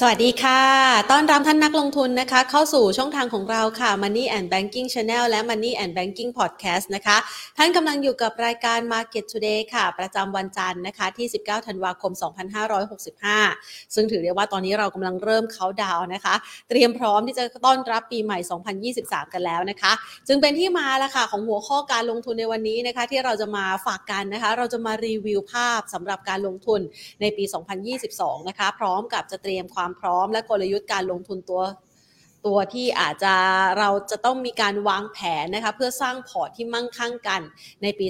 สวัสดีค่ะ ต้อนรับท่านนักลงทุนนะคะ เข้าสู่ช่องทางของเราค่ะ Money and Banking Channel และ Money and Banking Podcast นะคะ ท่านกำลังอยู่กับรายการ Market Today ค่ะ ประจำวันจันทร์นะคะ ที่ 19 ธันวาคม 2565 ซึ่งถือได้ว่าตอนนี้เรากำลังเริ่มเขาดาวนะคะ เตรียมพร้อมที่จะต้อนรับปีใหม่ 2023 กันแล้วนะคะ จึงเป็นที่มาละค่ะ ของหัวข้อการลงทุนในวันนี้นะคะ ที่เราจะมาฝากกันนะคะ เราจะมารีวิวภาพสำหรับการลงทุนในปี 2022 นะคะ พร้อมกับจะเตรียมความความพร้อม และกลยุทธ์การลงทุนตัว ตัวที่อาจจะเราจะต้องมีการวางแผนนะคะเพื่อสร้างพอร์ตที่มั่งคั่งกันในปี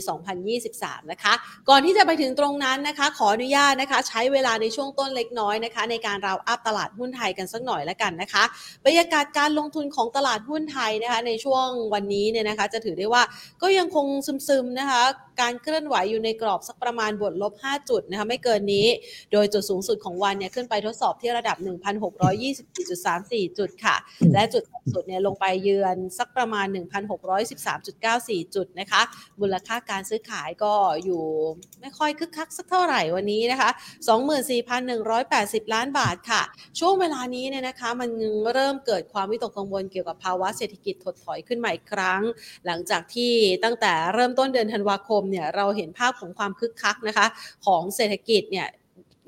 2023 นะคะ ก่อนที่จะไปถึงตรงนั้นนะคะ ขออนุญาตนะคะ ใช้เวลาในช่วงต้นเล็กน้อยนะคะ ในการราวอัพตลาดหุ้นไทยกันสักหน่อยแล้วกันนะคะบรรยากาศการลงทุนของตลาดหุ้นไทยนะคะ ในช่วงวันนี้เนี่ยนะคะ จะถือได้ว่าก็ยังคงซึมๆนะคะการเคลื่อนไหวอยู่ในกรอบสักประมาณบวกลบ 5 จุดนะคะไม่เกินนี้ โดยจุดสูงสุดของวันเนี่ยขึ้นไปทดสอบที่ระดับ 1,624.34 จุดค่ะและจุดต่ำสุดเนี่ยลงไปเยือนสักประมาณ 1,613.94 จุดนะคะ มูลค่าการซื้อขายก็อยู่ไม่ค่อยคึกคักสักเท่าไหร่วันนี้นะคะ 24,180 ล้านบาทค่ะ ช่วงเวลานี้เนี่ยนะคะ มันเริ่มเกิดความวิตกกังวลเกี่ยวกับภาวะเศรษฐกิจถดถอยขึ้นมาอีกครั้ง หลังจากที่ตั้งแต่เริ่มต้นเดือนธันวาคมเนี่ยเราเห็นภาพของความคึกคักนะคะ ของเศรษฐกิจเนี่ย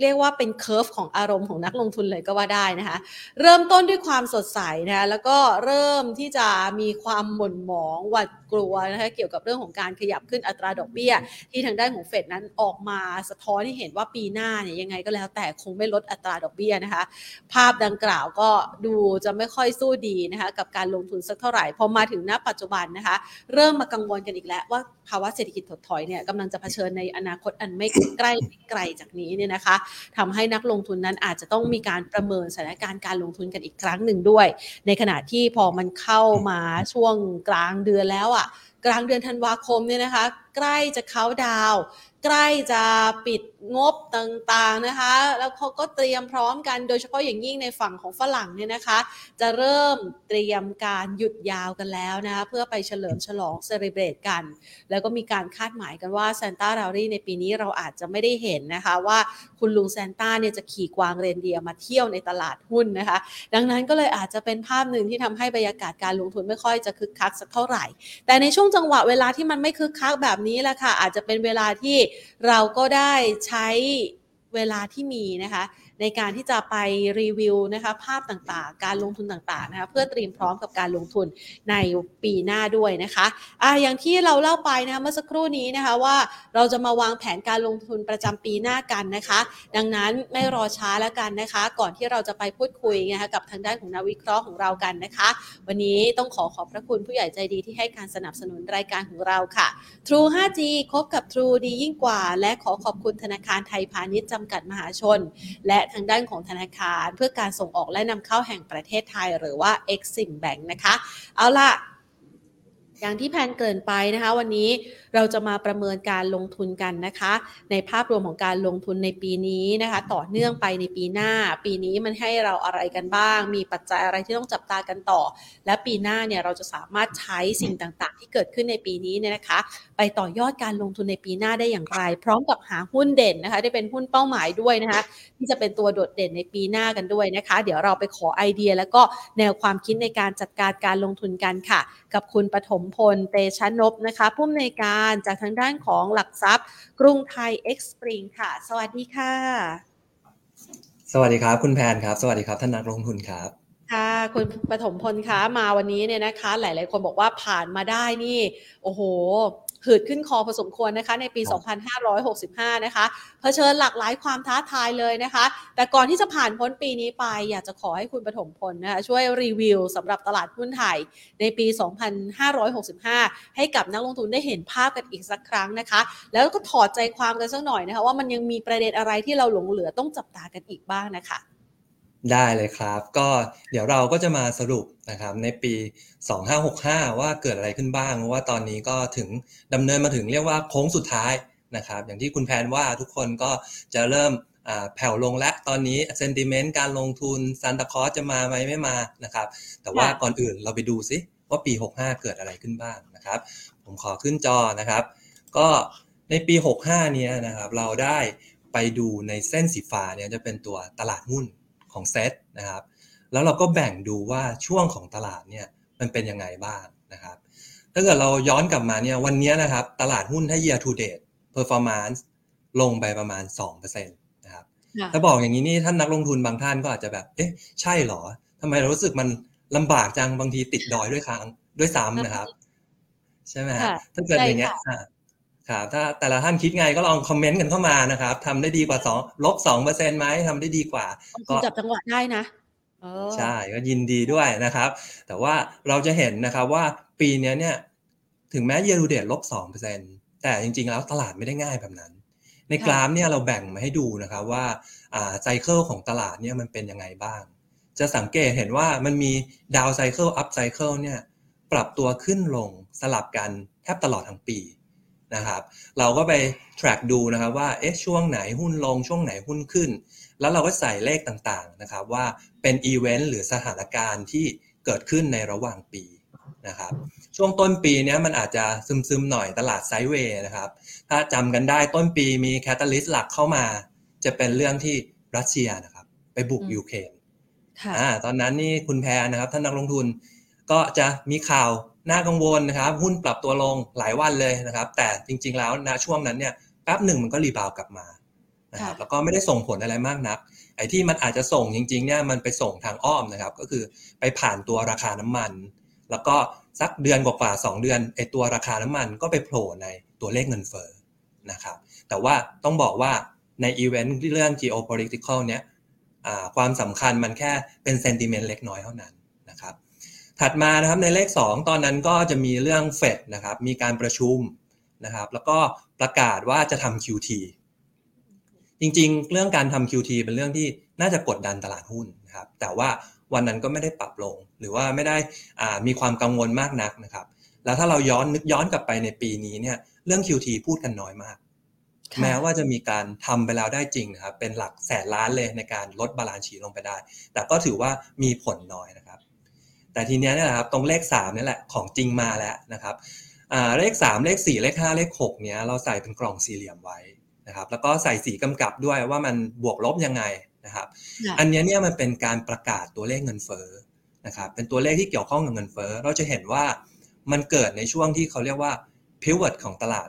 เรียกว่าเป็น curve ของอารมณ์ของนักลงทุนเลยก็ว่าได้นะคะ เริ่มต้นด้วยความสดใสนะคะแล้วก็เริ่มที่จะมีความหม่นหมองหวาดกลัวนะคะเกี่ยวกับเรื่องของการขยับขึ้นอัตราดอกเบี้ย ที่ทางด้านของเฟดนั้นออกมาสะท้อนให้เห็นว่าปีหน้าเนี่ยยังไงก็แล้วแต่คงไม่ลดอัตราดอกเบี้ยนะคะ ภาพดังกล่าวก็ดูจะไม่ค่อยสู้ดีนะคะกับการลงทุนสักเท่าไหร่พอมาถึงณปัจจุบันนะคะเริ่มมากังวลกันอีกแล้วว่าภาวะเศรษฐกิจถดถอยเนี่ยกำลังจะเผชิญในอนาคตอันไม่ใกล้ไม่ไกลจากนี้เนี่ยนะคะทำให้นักลงทุนนั้นอาจจะต้องมีการประเมินสถานการณ์การลงทุนกันอีกครั้งหนึ่งด้วย ในขณะที่พอมันเข้ามาช่วงกลางเดือนแล้วอะ่ะกลางเดือนธันวาคมเนี่ยนะคะ ใกล้จะเข้าดาว ใกล้จะปิดงบต่างๆนะคะ แล้วเขาก็เตรียมพร้อมกันโดยเฉพาะอย่างยิ่งในฝั่งของฝรั่งเนี่ยนะคะ จะเริ่มเตรียมการหยุดยาวกันแล้วนะคะเพื่อไปเฉลิมฉลองเซเลบรตกัน แล้วก็มีการคาดหมายกันว่าซานต้ารารีในปีนี้เราอาจจะไม่ได้เห็นนะคะว่าคุณลุงซานต้าเนี่ยจะขี่กวางเรนเดียมาเที่ยวในตลาดหุ้นนะคะ ดังนั้นก็เลยอาจจะเป็นภาพหนึ่งที่ทำให้บรรยากาศการลงทุนไม่ค่อยจะคึกคักสักเท่าไหร่ แต่ในช่วงจังหวะเวลาที่มันไม่คึกคักแบบนี้แหละค่ะอาจจะเป็นเวลาที่เราก็ได้ใช้เวลาที่มีนะคะ ในการที่จะไปรีวิวนะคะภาพต่างๆ การลงทุนต่างๆนะคะเพื่อเตรียมพร้อมกับการลงทุนในปีหน้าด้วยนะคะอ่าอย่างที่เราเล่าไปนะคะเมื่อสักครู่นี้นะคะว่าเราจะมาวางแผนการลงทุนประจำปีหน้ากันนะคะ ดังนั้นไม่รอช้าแล้วกันนะคะ ก่อนที่เราจะไปพูดคุยนะคะกับทางด้านของนักวิเคราะห์ของเรากันนะคะ วันนี้ต้องขอขอบพระคุณผู้ใหญ่ใจดีที่ให้การสนับสนุนรายการของเราค่ะ True 5G คบกับ True ดียิ่งกว่า และขอขอบคุณธนาคารไทยพาณิชย์จำกัดมหาชน และทางด้านของธนาคาร เพื่อการส่งออกและนำเข้าแห่งประเทศไทยหรือว่า Exim Bank นะคะ เอาล่ะ อย่างที่แพนเกินไปนะคะ วันนี้เราจะมาประเมินการลงทุนกันนะคะ ในภาพรวมของการลงทุนในปีนี้นะคะ ต่อเนื่องไปในปีหน้า ปีนี้มันให้เราอะไรกันบ้าง มีปัจจัยอะไรที่ต้องจับตากันต่อ และปีหน้าเนี่ยเราจะสามารถใช้สิ่งต่างๆ ที่เกิดขึ้นในปีนี้เนี่ยนะคะ ไปต่อยอดการลงทุนในปีหน้าได้อย่างไร พร้อมกับหาหุ้นเด่นนะคะที่เป็นหุ้นเป้าหมายด้วยนะคะที่จะเป็นตัวโดดเด่นในปีหน้ากันด้วยนะคะ เดี๋ยวเราไปขอไอเดีย แล้วก็แนวความคิดในการจัดการการลงทุนกันค่ะ กับคุณปฐมพล เตชนพนะคะผู้อำนวยการจากทางด้านของหลักทรัพย์ กรุงไทยเอ็กซ์ปริงค่ะ สวัสดีค่ะ สวัสดีครับ คุณแพนครับ สวัสดีครับท่านนักลงทุนครับค่ะคุณปฐมพลคะมาวันนี้เนี่ยนะคะ หลาย ๆ คนบอกว่าผ่านมาได้นี่ โอ้โห หืดขึ้นคอพอสมควรนะคะในปี 2565 นะคะเผชิญหลากหลายความท้าทายเลยนะคะ แต่ก่อนที่จะผ่านพ้นปีนี้ไป อยากจะขอให้คุณปฐมพลนะคะช่วยรีวิวสำหรับตลาดหุ้นไทยในปี 2565 ให้กับนักลงทุนได้เห็นภาพกันอีกสักครั้งนะคะ แล้วก็ถอดใจความกันสักหน่อยนะคะว่ามันยังมีประเด็นอะไรที่เราหลงเหลือต้องจับตากันอีกบ้างนะคะ ได้เลยครับ ก็เดี๋ยวเราก็จะมาสรุปนะครับในปี 2565 ว่าเกิดอะไรขึ้นบ้างว่าตอนนี้ก็ถึงดำเนินมาถึงเรียกว่าโค้งสุดท้ายนะครับ อย่างที่คุณแพนว่าทุกคนก็จะเริ่มแผ่วลงและตอนนี้เซนติเมนต์การลงทุนซันตาคอสจะมาไหมไม่มานะครับ แต่ว่าก่อนอื่นเราไปดูซิว่าปี 65 เกิดอะไรขึ้นบ้างนะครับ ผมขอขึ้นจอนะครับ ก็ในปี 65 เนี้ยนะครับเราได้ไปดูในเส้นสีฟ้าเนี่ยจะเป็นตัวตลาดหุ้น ขของเซตนะครับ แล้วเราก็แบ่งดูว่าช่วงของตลาดเนี่ยมันเป็นยังไงบ้างนะครับ ถ้าเกิดเราย้อนกลับมาเนี่ยวันนี้นะครับ ตลาดหุ้นถ้า year to date performance ลงไปประมาณ2%นะครับ ถ้าบอกอย่างนี้นี่ท่านนักลงทุนบางท่านก็อาจจะแบบ เอ๊ะ ใช่เหรอทำไมเรารู้สึกมันลำบากจังบางทีติดดอยด้วยครั้งด้วยซ้ำนะครับ ใช่ไหมฮะถ้าเกิดอย่างเงี้ย ครับถ้าแต่ละท่านคิดไงก็ลองคอมเมนต์กันเข้ามานะครับทำได้ดีกว่าสองลบสองเปอร์เซ็นต์ไหมทำได้ดีกว่า ก็จับจังหวะได้นะใช่ก็ยินดีด้วยนะครับ แต่ว่าเราจะเห็นนะครับว่าปีนี้เนี่ยถึงแม้เยรูเดตลบสองเปอร์เซ็นแต่จริง ๆ แล้วตลาดไม่ได้ง่ายแบบนั้น ในกราฟเนี่ยเราแบ่งมาให้ดูนะครับว่าcycle ของตลาดเนี่ยมันเป็นยังไงบ้าง จะสังเกตเห็นว่ามันมี down cycle up cycle เนี่ยปรับตัวขึ้นลงสลับกันแทบตลอดทั้งปี นะครับ เราก็ไป track ดูนะครับว่าเอ๊ะช่วงไหนหุ้นลงช่วงไหนหุ้นขึ้น แล้วเราก็ใส่เลขต่างๆนะครับว่าเป็นอีเวนต์หรือสถานการณ์ที่เกิดขึ้นในระหว่างปีนะครับช่วงต้นปีนี้มันอาจจะซึมๆหน่อยตลาด sideway นะครับ ถ้าจำกันได้ต้นปีมี catalyst หลักเข้ามา จะเป็นเรื่องที่รัสเซียนะครับ ไปบุกยูเครนอ่าตอนนั้นนี่คุณแพรนะครับท่านนักลงทุนก็จะมีข่าว น่ากังวลนะครับ หุ้นปรับตัวลงหลายวันเลยนะครับ แต่จริง ๆ แล้วณช่วงนั้นเนี่ยแป๊บหนึ่งมันก็ rebound กลับมานะครับแล้วก็ไม่ได้ส่งผลอะไรมากนัก ไอ้ที่มันอาจจะส่งจริงๆเนี่ยมันไปส่งทางอ้อมนะครับ ก็คือไปผ่านตัวราคาน้ำมัน แล้วก็สักเดือนกว่าๆสองเดือนไอ้ตัวราคาน้ำมันก็ไปโผล่ในตัวเลขเงินเฟ้อนะครับแต่ว่าต้องบอกว่าในอีเวนต์เรื่อง geopolitical เนี้ยความสำคัญมันแค่เป็น sentiment เล็กน้อยเท่านั้นนะครับ ถัดมานะครับในเลข 2 ตอนนั้นก็จะมีเรื่องเฟดนะครับมีการประชุมนะครับแล้วก็ประกาศว่าจะทำ QT จริงๆ เรื่องการทำ QT เป็นเรื่องที่น่าจะกดดันตลาดหุ้นนะครับแต่ว่าวันนั้นก็ไม่ได้ปรับลง หรือว่าไม่ได้มีความกังวลมากนักนะครับแล้วถ้าเราย้อนนึกย้อนกลับไปในปีนี้เนี่ยเรื่อง QT พูดกันน้อยมาก แม้ว่าจะมีการทำไปแล้วได้จริงนะครับเป็นหลักแสนล้านเลยในการลด balance sheet ลงไปได้ แต่ก็ถือว่ามีผลน้อยนะครับ แต่ทีนี้เนี่ยครับตรงเลข3นี่แหละของจริงมาแล้วนะครับเลข 3 เลข 4 เลข 5 เลข6เนี้ยเราใส่เป็นกล่องสี่เหลี่ยมไว้นะครับแล้วก็ใส่สีกำกับด้วยว่ามันบวกลบยังไงนะครับอันนี้เนี่ยมันเป็นการประกาศตัวเลขเงินเฟ้อนะครับเป็นตัวเลขที่เกี่ยวข้องกับเงินเฟ้อเราจะเห็นว่ามันเกิดในช่วงที่เขาเรียกว่า pivot ของตลาด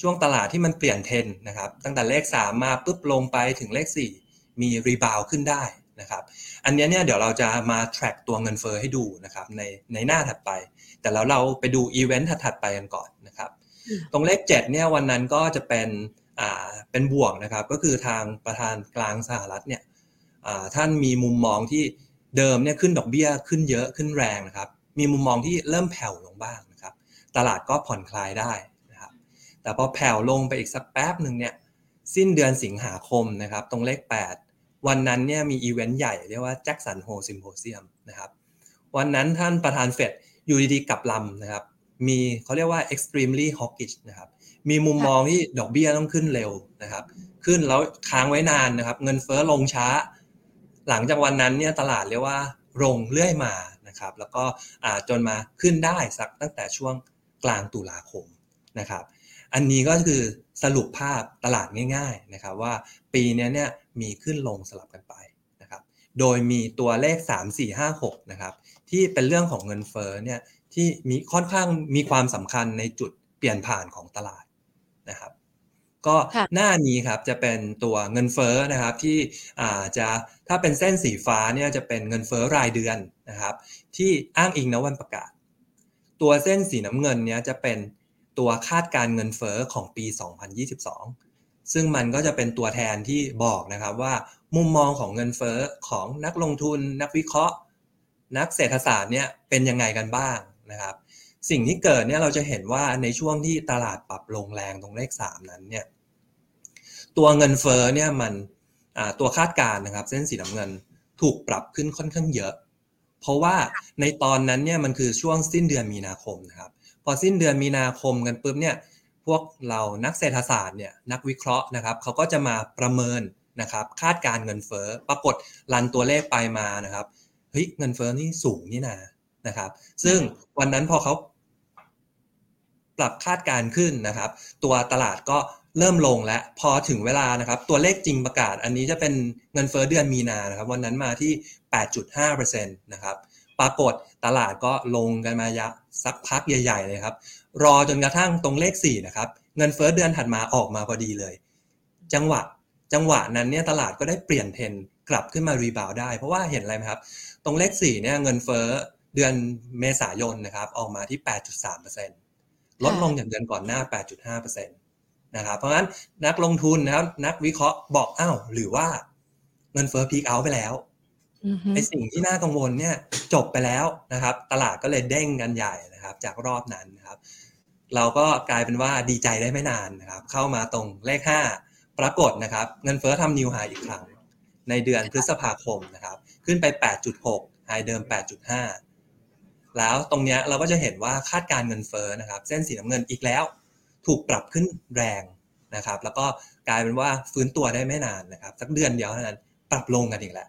ช่วงตลาดที่มันเปลี่ยนเทนนะครับตั้งแต่เลข 3 มาปุ๊บลงไปถึงเลข 4 มี rebound ขึ้นได้ นะครับ อันนี้เนี่ยเดี๋ยวเราจะมา track ตัวเงินเฟ้อให้ดูนะครับในในหน้าถัดไป แต่แล้วเราไปดูอีเวนต์ถัดไปกันก่อนนะครับ ตรงเลข7เนี่ยวันนั้นก็จะเป็นอ่าเป็นบวกนะครับ ก็คือทางประธานกลางสหรัฐเนี่ยท่านมีมุมมองที่เดิมเนี่ยขึ้นดอกเบี้ยขึ้นเยอะขึ้นแรงนะครับ มีมุมมองที่เริ่มแผ่วลงบ้างนะครับ ตลาดก็ผ่อนคลายได้นะครับ แต่พอแผ่วลงไปอีกสักแป๊บหนึ่งเนี่ยสิ้นเดือนสิงหาคมนะครับ ตรงเลข 8 วันนั้นเนี่ยมีอีเวนต์ใหญ่เรียกว่า Jackson Hole Symposium นะครับวันนั้นท่านประธานเฟดอยู่ดีๆกับลำนะครับมีเขาเรียกว่า extremely hawkish นะครับมีมุมมองที่ดอกเบี้ยต้องขึ้นเร็วนะครับ ขึ้นแล้วค้างไว้นานนะครับ เงินเฟ้อลงช้า หลังจากวันนั้นเนี่ยตลาดเรียกว่าลงเรื่อยมานะครับ แล้วก็จนมาขึ้นได้สักตั้งแต่ช่วงกลางตุลาคมนะครับ อันนี้ก็คือสรุปภาพตลาดง่าย ๆนะครับ ว่าปีนี้เนี่ย มีขึ้นลงสลับกันไปนะครับ โดยมีตัวเลข 3 4 5 6นะครับที่เป็นเรื่องของเงินเฟ้อเนี่ยที่มีค่อนข้างมีความสำคัญในจุดเปลี่ยนผ่านของตลาดนะครับ ก็หน้านี้ครับจะเป็นตัวเงินเฟ้อนะครับที่อาจะถ้าเป็นเส้นสีฟ้าเนี่ยจะเป็นเงินเฟ้อรายเดือนนะครับ ที่อ้างอิงนวันประกาศ ตัวเส้นสีน้ำเงินเนี้ยจะเป็นตัวคาดการเงินเฟอ้อของปี 2022 ซึ่งมันก็จะเป็นตัวแทนที่บอกนะครับว่า มุมมองของเงินเฟอ้อของนักลงทุน นักวิเคราะห์ นักเศรษฐศาสตร์เนี่ยเป็นยังไงกันบ้างนะครับ สิ่งที่เกิดเนี่ยเราจะเห็นว่าในช่วงที่ตลาดปรับลงแรงตรงเลข 3 นั้นเนี่ยตัวเงินเฟอ้อเนี่ยมันตัวคาดการณ์นะครับ เส้นสีน้ำเงินถูกปรับขึ้นค่อนข้างเยอะ เพราะว่าในตอนนั้นเนี่ยมันคือช่วงสิ้นเดือนมีนาคมนะครับ พอสิ้นเดือนมีนาคมกันปุ๊บเนี่ย พวกเรานักเศรษฐศาสตร์เนี่ยนักวิเคราะห์นะครับเขาก็จะมาประเมินนะครับคาดการเงินเฟ้อปรากฏรันตัวเลขไปมานะครับเฮ้ยเงินเฟ้อนี่สูงนี่นะนะครับ ซึ่งวันนั้นพอเขาปรับคาดการขึ้นนะครับ ตัวตลาดก็เริ่มลงแล้วพอถึงเวลานะครับ ตัวเลขจริงประกาศ อันนี้จะเป็นเงินเฟ้อเดือนมีนานะครับ วันนั้นมาที่ 8.5%นะครับ ปรากฏตลาดก็ลงกันมายะสักพักใหญ่ ๆ เลยครับ รอจนกระทั่งตรงเลข4นะครับเงินเฟ้อเดือนถัดมาออกมาพอดีเลย จังหวะจังหวะนั้นเนี่ยตลาดก็ได้เปลี่ยนเทรนกลับขึ้นมารีบาวได้ เพราะว่าเห็นอะไรไหมครับ ตรงเลข4เนี่ยเงินเฟ้อเดือนเมษายนนะครับออกมาที่ 8.3%ลดลงจากเดือนก่อนหน้า 8.5%นะครับเพราะฉะนั้นนักลงทุนนะครับนักวิเคราะห์บอกอ้าวหรือว่าเงินเฟ้อพีคเอาไปแล้วไอสิ่งที่น่ากังวลเนี่ยจบไปแล้วนะครับ ตลาดก็เลยเด้งกันใหญ่นะครับ จากรอบนั้นนะครับ เราก็กลายเป็นว่าดีใจได้ไม่นานนะครับ เข้ามาตรงเลข 5 ปรากฏนะครับ เงินเฟ้อทำนิวไฮอีกครั้ง ในเดือนพฤษภาคมนะครับ ขึ้นไป 8.6ไฮเดิม 8.5 แล้วตรงเนี้ยเราก็จะเห็นว่าคาดการเงินเฟ้อนะครับ เส้นสีน้ำเงินอีกแล้ว ถูกปรับขึ้นแรงนะครับ แล้วก็กลายเป็นว่าฟื้นตัวได้ไม่นานนะครับ สักเดือนเดียวเท่านั้นปรับลงกันอีกแล้ว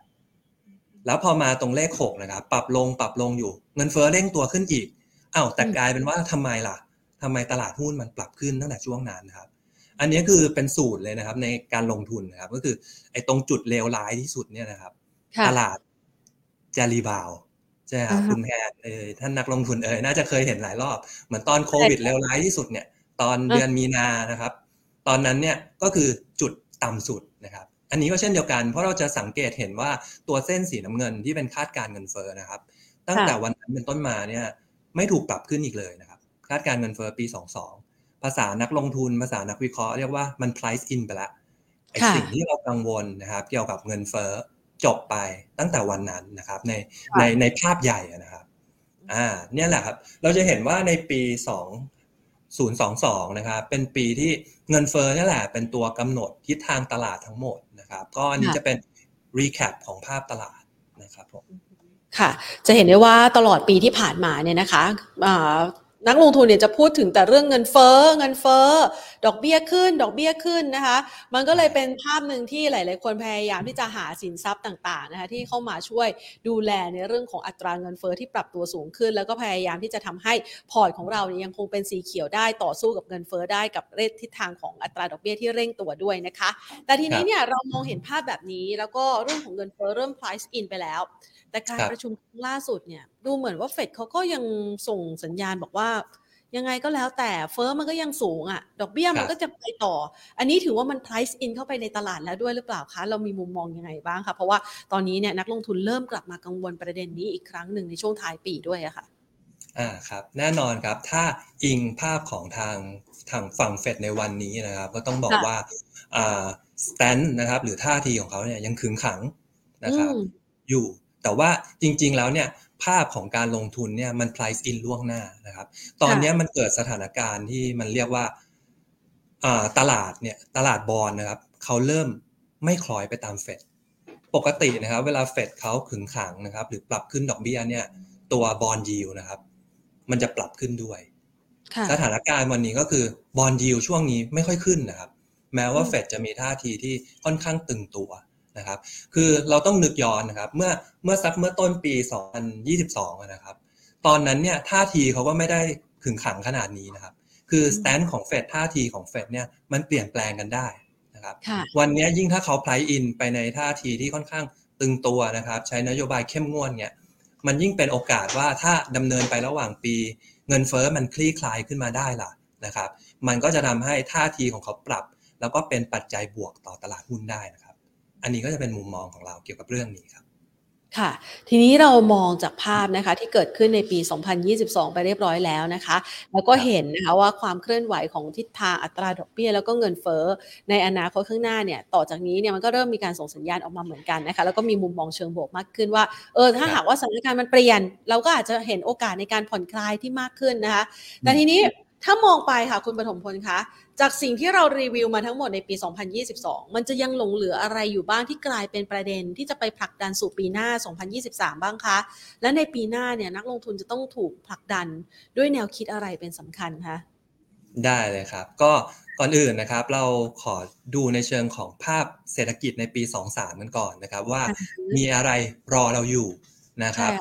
แล้วพอมาตรงเลขหกนะครับ ปรับลงปรับลงอยู่ เงินเฟ้อเร่งตัวขึ้นอีกอ้าวแต่กลายเป็นว่าทำไมล่ะ ทำไมตลาดหุ้นมันปรับขึ้นตั้งแต่ช่วงนั้นนะครับ อันนี้คือเป็นสูตรเลยนะครับในการลงทุนนะครับ ก็คือไอ้ตรงจุดเลวร้ายที่สุดเนี่ยนะครับ ตลาดจะรีบาวใช่ครับคุณแพทย์เออท่านนักลงทุนเออน่าจะเคยเห็นหลายรอบ เหมือนตอนโควิดเลวร้ายที่สุดเนี่ย ตอนเดือนมีนานะครับ ตอนนั้นเนี่ยก็คือจุดต่ำสุดนะครับ อันนี้ก็เช่นเดียวกันเพราะเราจะสังเกตเห็นว่าตัวเส้นสีน้ำเงินที่เป็นคาดการเงินเฟ้อนะครับ ตั้งแต่วันนั้นเป็นต้นมาเนี่ย ไม่ถูกปรับขึ้นอีกเลยนะครับ คาดการเงินเฟ้อปี 22 ภาษานักลงทุนภาษานักวิเคราะห์เรียกว่ามัน price in ไปแล้วไอ้สิ่งที่เรากังวลนะครับ เกี่ยวกับเงินเฟ้อจบไปตั้งแต่วันนั้นนะครับ ในในในภาพใหญ่นะครับ อ่า เนี่ยแหละครับ เราจะเห็นว่าในปี2022นะครับเป็นปีที่เงินเฟ้อนี่แหละเป็นตัวกำหนดทิศทางตลาดทั้งหมดนะครับ ก็อันนี้จะเป็น recap ของภาพตลาดนะครับผมค่ะ จะเห็นได้ว่าตลอดปีที่ผ่านมาเนี่ยนะคะ นักลงทุนเนี่ยจะพูดถึงแต่เรื่องเงินเฟ้อเงินเฟ้อดอกเบี้ยขึ้น ดอกเบี้ยขึ้นนะคะ มันก็เลยเป็นภาพหนึ่งที่หลาย ๆ คนพยายามที่จะหาสินทรัพย์ต่าง ๆ นะคะที่เข้ามาช่วยดูแลในเรื่องของอัตราเงินเฟ้อที่ปรับตัวสูงขึ้น แล้วก็พยายามที่จะทำให้พอร์ตของเราเนี่ยยังคงเป็นสีเขียวได้ต่อสู้กับเงินเฟ้อได้กับเรททิศทางของอัตราดอกเบี้ยที่เร่งตัวด้วยนะคะ แต่ทีนี้เนี่ยเรามองเห็นภาพแบบนี้แล้วก็เรื่องของเงินเฟ้อเริ่ม price in ไปแล้ว แต่การประชุมล่าสุดเนี่ยดูเหมือนว่าเฟดเขาก็ยังส่งสัญญาณบอกว่า ยังไงก็แล้วแต่เฟอ้อมันก็ยังสูงอะ่ะ ดอกเบี้ยมันก็จะไปต่อ อันนี้ถือว่ามัน price in เข้าไปในตลาดแล้วด้วยหรือเปล่าคะ เรามีมุมมองยังไงบ้างคะเพราะว่าตอนนี้เนี่ยนักลงทุนเริ่มกลับมากังวลประเด็นนี้อีกครั้งหนึ่งในช่วงท้ายปีด้วยอะค่ะอ่าครับแน่นอนครับถ้าอิงภาพของทางทางฝั่งเฟดในวันนี้นะครับ ก็ต้องบอกว่าอ่าสแตนนะครับหรือท่าทีของเขาเนี่ยยังขึงขังนะครับอยู่ แต่ว่าจริง ๆ แล้วเนี่ยภาพของการลงทุนเนี่ยมัน price in ล่วงหน้านะครับ ตอนนี้มันเกิดสถานการณ์ที่มันเรียกว่าตลาดเนี่ยตลาดบอลนะครับเขาเริ่มไม่คล้อยไปตามเฟดปกตินะครับ เวลาเฟดเขาขึงขังนะครับ หรือปรับขึ้นดอกเบี้ยเนี่ย ตัวบอลยิวนะครับ มันจะปรับขึ้นด้วย สถานการณ์วันนี้ก็คือบอลยิวช่วงนี้ไม่ค่อยขึ้นนะครับ แม้ว่าเฟดจะมีท่าทีที่ค่อนข้างตึงตัว นะครับ คือเราต้องนึกย้อนนะครับ เมื่อเมื่อสักเมื่อต้นปี 2022 นะครับ ตอนนั้นเนี่ยท่าทีเขาก็ไม่ได้ขึงขังขนาดนี้นะครับ คือสแตนของเฟดท่าทีของเฟดเนี่ยมันเปลี่ยนแปลงกันได้นะครับ วันนี้ยิ่งถ้าเขาไพร์อินไปในท่าทีที่ค่อนข้างตึงตัวนะครับ ใช้นโยบายเข้มงวดเนี่ยมันยิ่งเป็นโอกาสว่าถ้าดำเนินไประหว่างปี เงินเฟอ้อมันคลี่คลายขึ้นมาได้ล่ะนะครับ มันก็จะทำให้ท่าทีของเขาปรับ แล้วก็เป็นปัจจัยบวกต่อตลาดหุ้นได้นะครับ อันนี้ก็จะเป็นมุมมองของเราเกี่ยวกับเรื่องนี้ครับค่ะทีนี้เรามองจากภาพนะคะที่เกิดขึ้นในปี 2022 ไปเรียบร้อยแล้วนะคะ แล้วก็เห็นนะคะว่าความเคลื่อนไหวของทิศทางอัตราดอกเบี้ยแล้วก็เงินเฟ้อในอนาคตข้างหน้าเนี่ยต่อจากนี้เนี่ยมันก็เริ่มมีการส่งสัญญาณออกมาเหมือนกันนะคะแล้วก็มีมุมมองเชิงบวกมากขึ้นว่าเออถ้าหากว่าสถานการณ์มันเปลี่ยน เราก็อาจจะเห็นโอกาสในการผ่อนคลายที่มากขึ้นนะคะแต่ทีนี้ ถ้ามองไปค่ะคุณปฐมพลคะจากสิ่งที่เรารีวิวมาทั้งหมดในปี 2022 มันจะยังหลงเหลืออะไรอยู่บ้างที่กลายเป็นประเด็นที่จะไปผลักดันสู่ปีหน้า 2023 บ้างคะ และในปีหน้าเนี่ยนักลงทุนจะต้องถูกผลักดันด้วยแนวคิดอะไรเป็นสำคัญคะได้เลยครับ ก็ก่อนอื่นนะครับ เราขอดูในเชิงของภาพเศรษฐกิจในปี 23 กันก่อนนะครับ ว่ามีอะไรรอเราอยู่นะครับ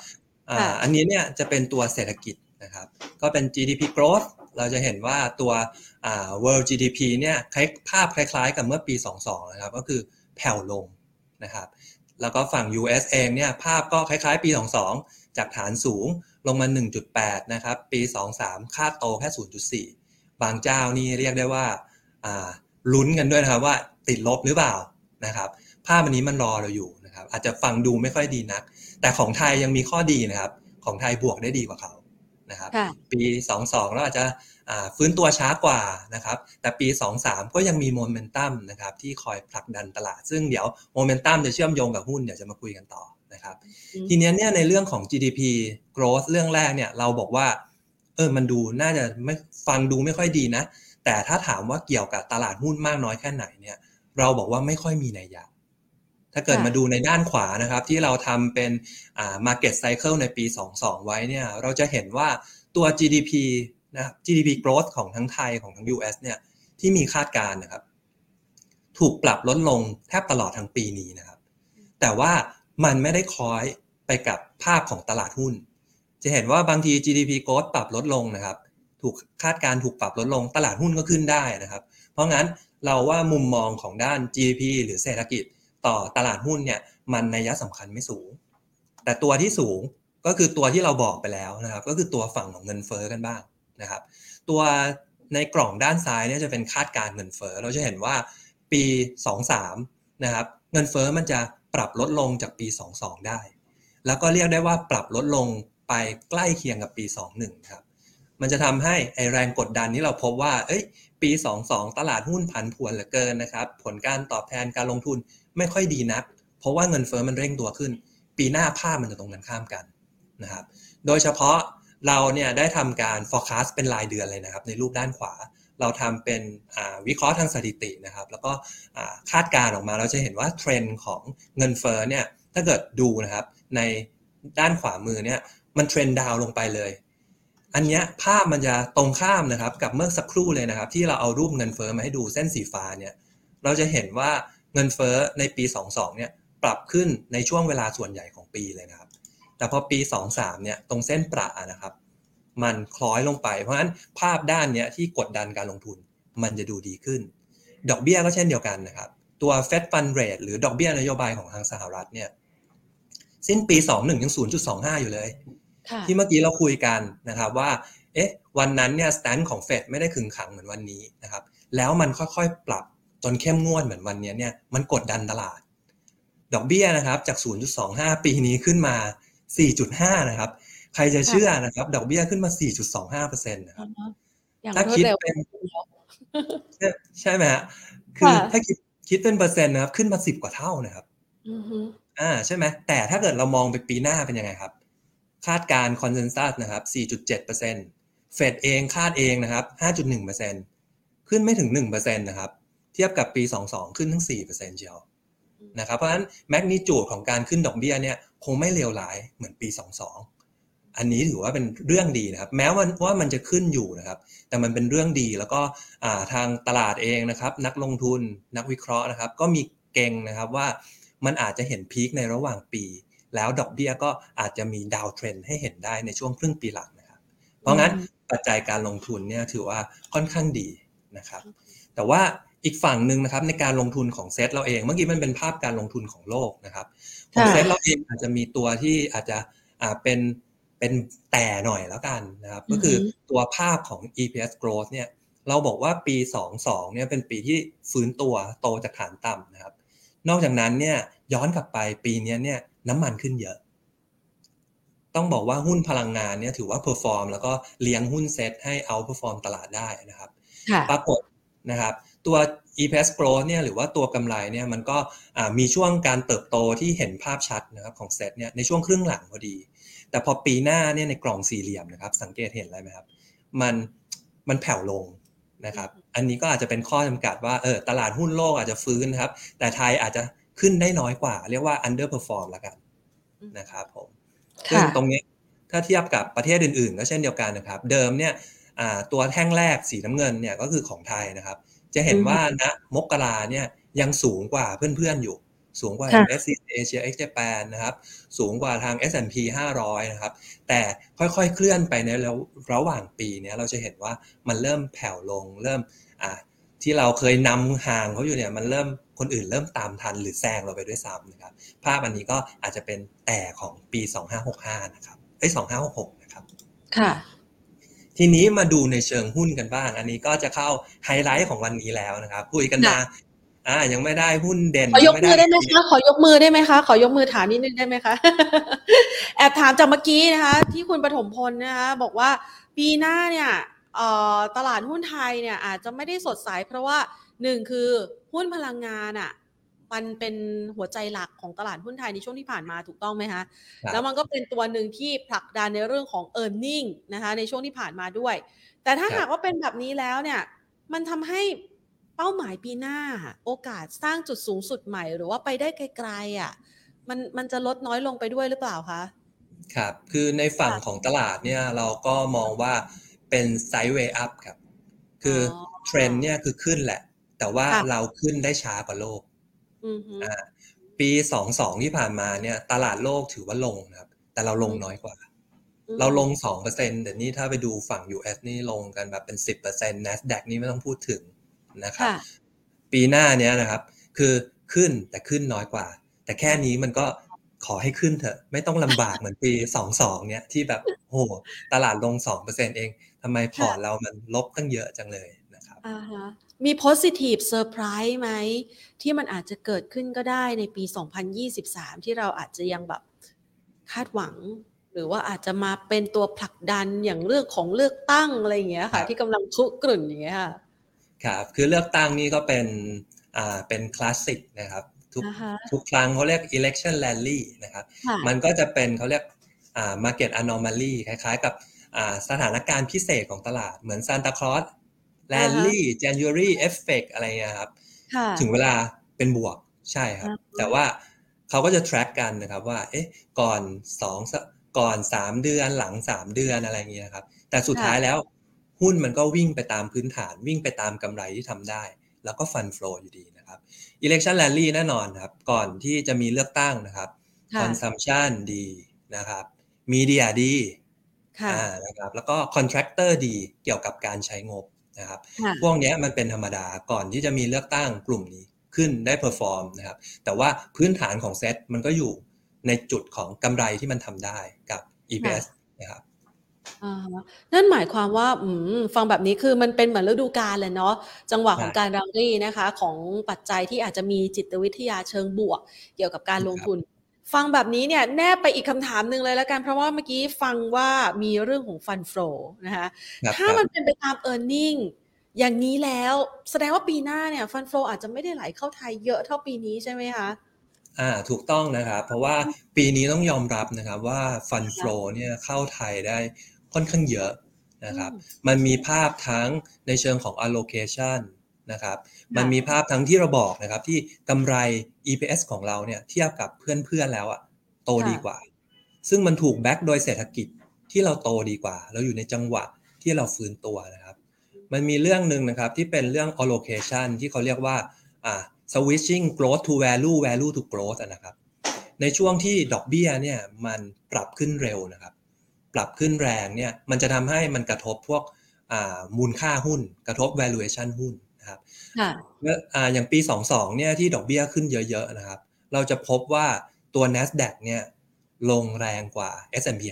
อันนี้เนี่ยจะเป็นตัวเศรษฐกิจนะครับ ก็เป็น GDP growth เราจะเห็นว่าตัว world GDP เนี่ยภาพคล้ายๆ กับเมื่อปี 22 นะครับ ก็คือแผ่วลงนะครับ แล้วก็ฝั่ง US เองเนี่ยภาพก็คล้ายๆ ปี 22 จากฐานสูงลงมา 1.8 นะครับ ปี 23คาดโตแค่ 0.4 บางเจ้านี่เรียกได้ว่าลุ้นกันด้วยนะครับว่าติดลบหรือเปล่านะครับภาพอันนี้มันรอเราอยู่นะครับอาจจะฟังดูไม่ค่อยดีนัก แต่ของไทยยังมีข้อดีนะครับ ของไทยบวกได้ดีกว่าเขา นะครับ ปี22เราอาจจะฟื้นตัวช้ากว่านะครับ แต่ปี 23 ก็ยังมีโมเมนตัมนะครับที่คอยผลักดันตลาด ซึ่งเดี๋ยวโมเมนตัมจะเชื่อมโยงกับหุ้นเดี๋ยวจะมาคุยกันต่อนะครับ ทีนี้เนี่ยในเรื่องของ GDP growth เรื่องแรกเนี่ยเราบอกว่าเออมันดูน่าจะไม่ฟังดูไม่ค่อยดีนะ แต่ถ้าถามว่าเกี่ยวกับตลาดหุ้นมากน้อยแค่ไหนเนี่ย เราบอกว่าไม่ค่อยมีนัยยะ ถ้าเกิดมาดูในด้านขวานะครับ ที่เราทำเป็นอ่า market cycle ในปี 22 ไว้เนี่ยเราจะเห็นว่าตัว GDP นะครับ GDP growth ของทั้งไทยของทั้ง US เนี่ยที่มีคาดการณ์นะครับ ถูกปรับลดลงแทบตลอดทั้งปีนี้นะครับ แต่ว่ามันไม่ได้คล้อยไปกับภาพของตลาดหุ้น จะเห็นว่าบางที GDP growth ปรับลดลงนะครับ ถูกคาดการถูกปรับลดลงตลาดหุ้นก็ขึ้นได้นะครับ เพราะงั้นเราว่ามุมมองของด้าน GDP หรือเศรษฐกิจ ต่อตลาดหุ้นเนี่ยมันในยะสำคัญไม่สูง แต่ตัวที่สูงก็คือตัวที่เราบอกไปแล้วนะครับ ก็คือตัวฝั่งของเงินเฟอ้อกันบ้างนะครับ ตัวในกล่องด้านซ้ายเนี่ยจะเป็นคาดการเงินเฟอ้อเราจะเห็นว่าปี 23นะครับเงินเฟอ้อมันจะปรับลดลงจากปี 22 ได้ แล้วก็เรียกได้ว่าปรับลดลงไปใกล้เคียงกับปี 21ครับมันจะทำให้ไอแรงกดดันที่เราพบว่า เอ้ย ปี 22 ตลาดหุ้นผันผวนเหลือเกินนะครับ ผลการตอบแทนการลงทุน ไม่ค่อยดีนัก เพราะว่าเงินเฟอ้อมันเร่งตัวขึ้น ปีหน้าภาพมันจะตรงกันข้ามกันนะครับ โดยเฉพาะเราเนี่ยได้ทำการ forecast เป็นรายเดือนเลยนะครับ ในรูปด้านขวา เราทำเป็นวิเคราะห์ทางสถิตินะครับ แล้วก็คาดการออกมาเราจะเห็นว่าเทรนด์ของเงินเฟอ้อเนี่ยถ้าเกิดดูนะครับในด้านขวามือเนี่ยมันเทรนดาวลงไปเลย อันนี้ภาพมันจะตรงข้ามนะครับกับเมื่อสักครู่เลยนะครับ ที่เราเอารูปเงินเฟอ้อมาให้ดูเส้นสีฟ้าเนี่ยเราจะเห็นว่า เงินเฟอ้อในปี 22 เนี่ยปรับขึ้นในช่วงเวลาส่วนใหญ่ของปีเลยนะครับ แต่พอปี 23 เนี่ยตรงเส้นประนะครับ มันคล้อยลงไป เพราะฉะนั้นภาพด้านเนี้ยที่กดดันการลงทุนมันจะดูดีขึ้น ดอกเบี้ยก็เช่นเดียวกันนะครับ ตัว Fed Fund Rate หรือดอกเบี้ยนโยบายของทางสหรัฐเนี่ยสิ้นปี 21 ยัง 0.25 อยู่เลย ที่เมื่อกี้เราคุยกันนะครับว่า เอ๊ะ วันนั้นเนี่ยสแตนของเฟดไม่ได้ขึงขังเหมือนวันนี้นะครับ แล้วมันค่อยๆ ปรับ จนเข้มงวดเหมือนวันนี้เนี่ยมันกดดันตลาด ดอกเบี้ยนะครับจาก 0.25 ปีนี้ขึ้นมา 4.5 นะครับ ใครจะเชื่อนะครับ ดอกเบี้ยขึ้นมา 4.25เปอร์เซ็นต์นะครับถ้าคิดเป็นใช่ไหมฮะคือถ้าคิดคิดเป็นเปอร์เซ็นต์นะครับ ขึ้นมาสิบกว่าเท่านะครับอ่าใช่ไหมแต่ถ้าเกิดเรามองไปปีหน้าเป็นยังไงครับ คาดการคอนเซนแซสนะครับ 4.7เปอร์เซ็นต์เฟดเองคาดเองนะครับ 5.1เปอร์เซ็นต์ขึ้นไม่ถึง1เปอร์เซ็นต์นะครับเทียบกับปี 22 ขึ้นทั้ง4เปอร์เซ็นต์เชียวนะครับเพราะฉะนั้นแมกนิจูดของการขึ้นดอกเบี้ยเนี่ยคงไม่เลวร้ายเหมือนปี 22 อันนี้ถือว่าเป็นเรื่องดีนะครับ แม้ว่าว่ามันจะขึ้นอยู่นะครับ แต่มันเป็นเรื่องดีแล้วก็ทางตลาดเองนะครับ นักลงทุนนักวิเคราะห์นะครับ ก็มีเก่งนะครับว่ามันอาจจะเห็นพีคในระหว่างปี แล้วดอกเบี้ยก็อาจจะมีดาวเทรนให้เห็นได้ในช่วงครึ่งปีหลังนะครับ เพราะงั้นปัจจัยการลงทุนเนี่ยถือว่าค่อนข้างดีนะครับ แต่ว่า อีกฝั่งหนึ่งนะครับในการลงทุนของเซตเราเอง เมื่อกี้มันเป็นภาพการลงทุนของโลกนะครับของเซตเราเองอาจจะมีตัวที่อาจจะอ่าเป็นเป็นแต่หน่อยแล้วกันนะครับ ก็คือตัวภาพของ EPS growth เนี่ยเราบอกว่าปี 22เนี่ยเป็นปีที่ฟื้นตัวโตจากฐานต่ำนะครับ นอกจากนั้นเนี่ยย้อนกลับไปปีนี้เนี่ยน้ำมันขึ้นเยอะ ต้องบอกว่าหุ้นพลังงานเนี่ยถือว่า perform แล้วก็เลี้ยงหุ้นเซ็ตให้ outperform ตลาดได้นะครับ ปรากฏนะครับ ตัว EPS growth เนี่ยหรือว่าตัวกำไรเนี่ยมันก็มีช่วงการเติบโตที่เห็นภาพชัดนะครับของเซ็ตเนี่ยในช่วงครึ่งหลังพอดี แต่พอปีหน้าเนี่ยในกล่องสี่เหลี่ยมนะครับสังเกตเห็นอะไรไหมครับมันมันแผ่วลงนะครับอันนี้ก็อาจจะเป็นข้อจำกัดว่าเออตลาดหุ้นโลกอาจจะฟื้นนะครับ แต่ไทยอาจจะขึ้นได้น้อยกว่า เรียกว่า underperform แล้วกันนะครับผมซึ่งตรงนี้ถ้าเทียบกับประเทศอื่นๆ ก็เช่นเดียวกันนะครับ เดิมเนี่ยตัวแท่งแรกสีน้ำเงินเนี่ยก็คือของไทยนะครับ จะเห็นว่าณมกราเนี่ยยังสูงกว่าเพื่อนๆอยู่ สูงกว่าค่ะ MSCI Asia X Japan นะครับ สูงกว่าทาง S&P 500 นะครับ แต่ค่อยๆ เคลื่อนไปในระระหว่างปีเนี้ยเราจะเห็นว่ามันเริ่มแผ่วลงเริ่มอ่าที่เราเคยนำห่างเขาอยู่เนี่ยมันเริ่มคนอื่นเริ่มตามทันหรือแซงเราไปด้วยซ้ำนะครับ ภาพอันนี้ก็อาจจะเป็นแต่ของปี 2565 นะครับเอ้ย2566 นะครับ ค่ะ ทีนี้มาดูในเชิงหุ้นกันบ้าง อันนี้ก็จะเข้าไฮไลท์ของวันนี้แล้วนะครับคุยกันมาค่ะอ่า ยังไม่ได้หุ้นเด่นขอยกมือได้ไหมยังคะขอยกมือได้ไหมคะขอยกมือถามนิดนึงได้ไหมคะแอบถามจากเมื่อกี้นะคะ ที่คุณปฐมพลนะคะ บอกว่าปีหน้าเนี่ยเอ่อตลาดหุ้นไทยเนี่ยอาจจะไม่ได้สดใสเพราะว่าหนึ่งคือหุ้นพลังงานอะ มันเป็นหัวใจหลักของตลาดหุ้นไทยในช่วงที่ผ่านมาถูกต้องไหมคะครับแล้วมันก็เป็นตัวหนึ่งที่ผลักดันในเรื่องของ e a r n i n g นะคะในช่วงที่ผ่านมาด้วย แต่ถ้าครับหากว่าเป็นแบบนี้แล้วเนี่ย มันทำให้เป้าหมายปีหน้า โอกาสสร้างจุดสูงสุดใหม่ หรือว่าไปได้ไกลๆอะมันมันจะลดน้อยลงไปด้วยหรือเปล่าคะครับ คือในฝั่งค่ะของตลาดเนี่ยเราก็มองว่าเป็น sideway up ครับ คือออเทรนด์เนี่ยคือขึ้นแหละ แต่ว่าค่ะเราขึ้นได้ช้ากว่าโลก อือฮึอ่าปี22ที่ผ่านมาเนี่ย ตลาดโลกถือว่าลงนะครับ แต่เราลงน้อยกว่า เราลง2%แต่นี่ถ้าไปดูฝั่ง US นี่ลงกันแบบเป็น10% NASDAQ นี่ไม่ต้องพูดถึงนะครับค่ะปีหน้าเนี้ยนะครับ คือขึ้นแต่ขึ้นน้อยกว่า แต่แค่นี้มันก็ขอให้ขึ้นเถอะ ไม่ต้องลำบากเหมือนปี22เนี้ยที่แบบโหตลาดลง2%เองทำไมพอร์ตเรามันลบตั้งเยอะจังเลยนะครับอ่าฮะ มี positive surprise ไหม ที่มันอาจจะเกิดขึ้นก็ได้ในปี 2023 ที่เราอาจจะยังแบบคาดหวัง หรือว่าอาจจะมาเป็นตัวผลักดันอย่างเรื่องของเลือกตั้งอะไรอย่างเงี้ยครัค่ะบที่กำลังคลุกกลุ่นอย่างเงี้ยค่ะครับคือเลือกตั้งนี่ก็เป็นอ่าเป็นคลาสสิกนะครับทุกอ่าฮะทุกครั้งเขาเรียก election rally นะครับค่ะมันก็จะเป็นเขาเรียกอ่า market anomaly คล้ายๆ กับอ่าสถานการณ์พิเศษของตลาดเหมือน Santa Claus rally January effect อะไรเงี้ยครับค่ะถึงเวลาเป็นบวกใช่ครับอ่าฮะแต่ว่าเขาก็จะ track กันนะครับว่า เอ๊ะ ก่อนสองสก่อนสามเดือนหลังสามเดือนอะไรเงี้ยครับ แต่สุดท้ายแล้วหุ้นมันก็วิ่งไปตามพื้นฐานวิ่งไปตามกำไรที่ทำได้ แล้วก็ฟัน flow อยู่ดีนะครับ election rally แน่นอนครับ ก่อนที่จะมีเลือกตั้งนะครับค่ะ consumption ดีนะครับ media ดีค่ะอ่านะครับแล้วก็ contractor ดีเกี่ยวกับการใช้งบ นะครับค่ะพวกเนี้ยมันเป็นธรรมดาก่อนที่จะมีเลือกตั้งกลุ่มนี้ขึ้นได้ perform นะครับแต่ว่าพื้นฐานของเซตมันก็อยู่ในจุดของกำไรที่มันทำได้กับ EPS นะครับอ่าฮะนั่นหมายความว่าอืมฟังแบบนี้คือมันเป็นเหมือนฤดูกาลเลยเนาะจังหวะของใช่การรังรี่นะคะ ของปัจจัยที่อาจจะมีจิตวิทยาเชิงบวก เกี่ยวกับการลงทุน ฟังแบบนี้เนี่ยแนบไปอีกคำถามหนึ่งเลยแล้วกัน เพราะว่าเมื่อกี้ฟังว่ามีเรื่องของฟัน flow นะคะครับถ้าครับมันเป็นไปตาม e a r n i n g อย่างนี้แล้วแสดงว่าปีหน้าเนี่ยฟัน flow อาจจะไม่ได้ไหลเข้าไทยเยอะเท่าปีนี้ใช่ไหมคะอ่าถูกต้องนะครับ เพราะว่าปีนี้ต้องยอมรับนะครับว่าฟัน flow เนี่ยเข้าไทยได้ค่อนข้างเยอะนะครับอืมมันมีภาพทั้งในเชิงของ allocation นะครับ มันมีภาพทั้งที่เราบอกนะครับ ที่กำไร EPS ของเราเนี่ยเทียบกับเพื่อนๆแล้วอะโตดีกว่า ซึ่งมันถูกแบ็กโดยเศรษฐกิจที่เราโตดีกว่า เราอยู่ในจังหวะที่เราฟื้นตัวนะครับ มันมีเรื่องหนึ่งนะครับที่เป็นเรื่อง allocation ที่เขาเรียกว่าอ่า switching growth to value value to growth อะนะครับ ในช่วงที่ดอกเบี้ยเนี่ยมันปรับขึ้นเร็วนะครับ ปรับขึ้นแรงเนี่ยมันจะทำให้มันกระทบพวกอ่ามูลค่าหุ้น กระทบ valuation หุ้น อย่างปี 22เนี่ยที่ดอกเบี้ยขึ้นเยอะ ๆ นะครับ เราจะพบว่าตัว NASDAQ เนี่ยลงแรงกว่า S&P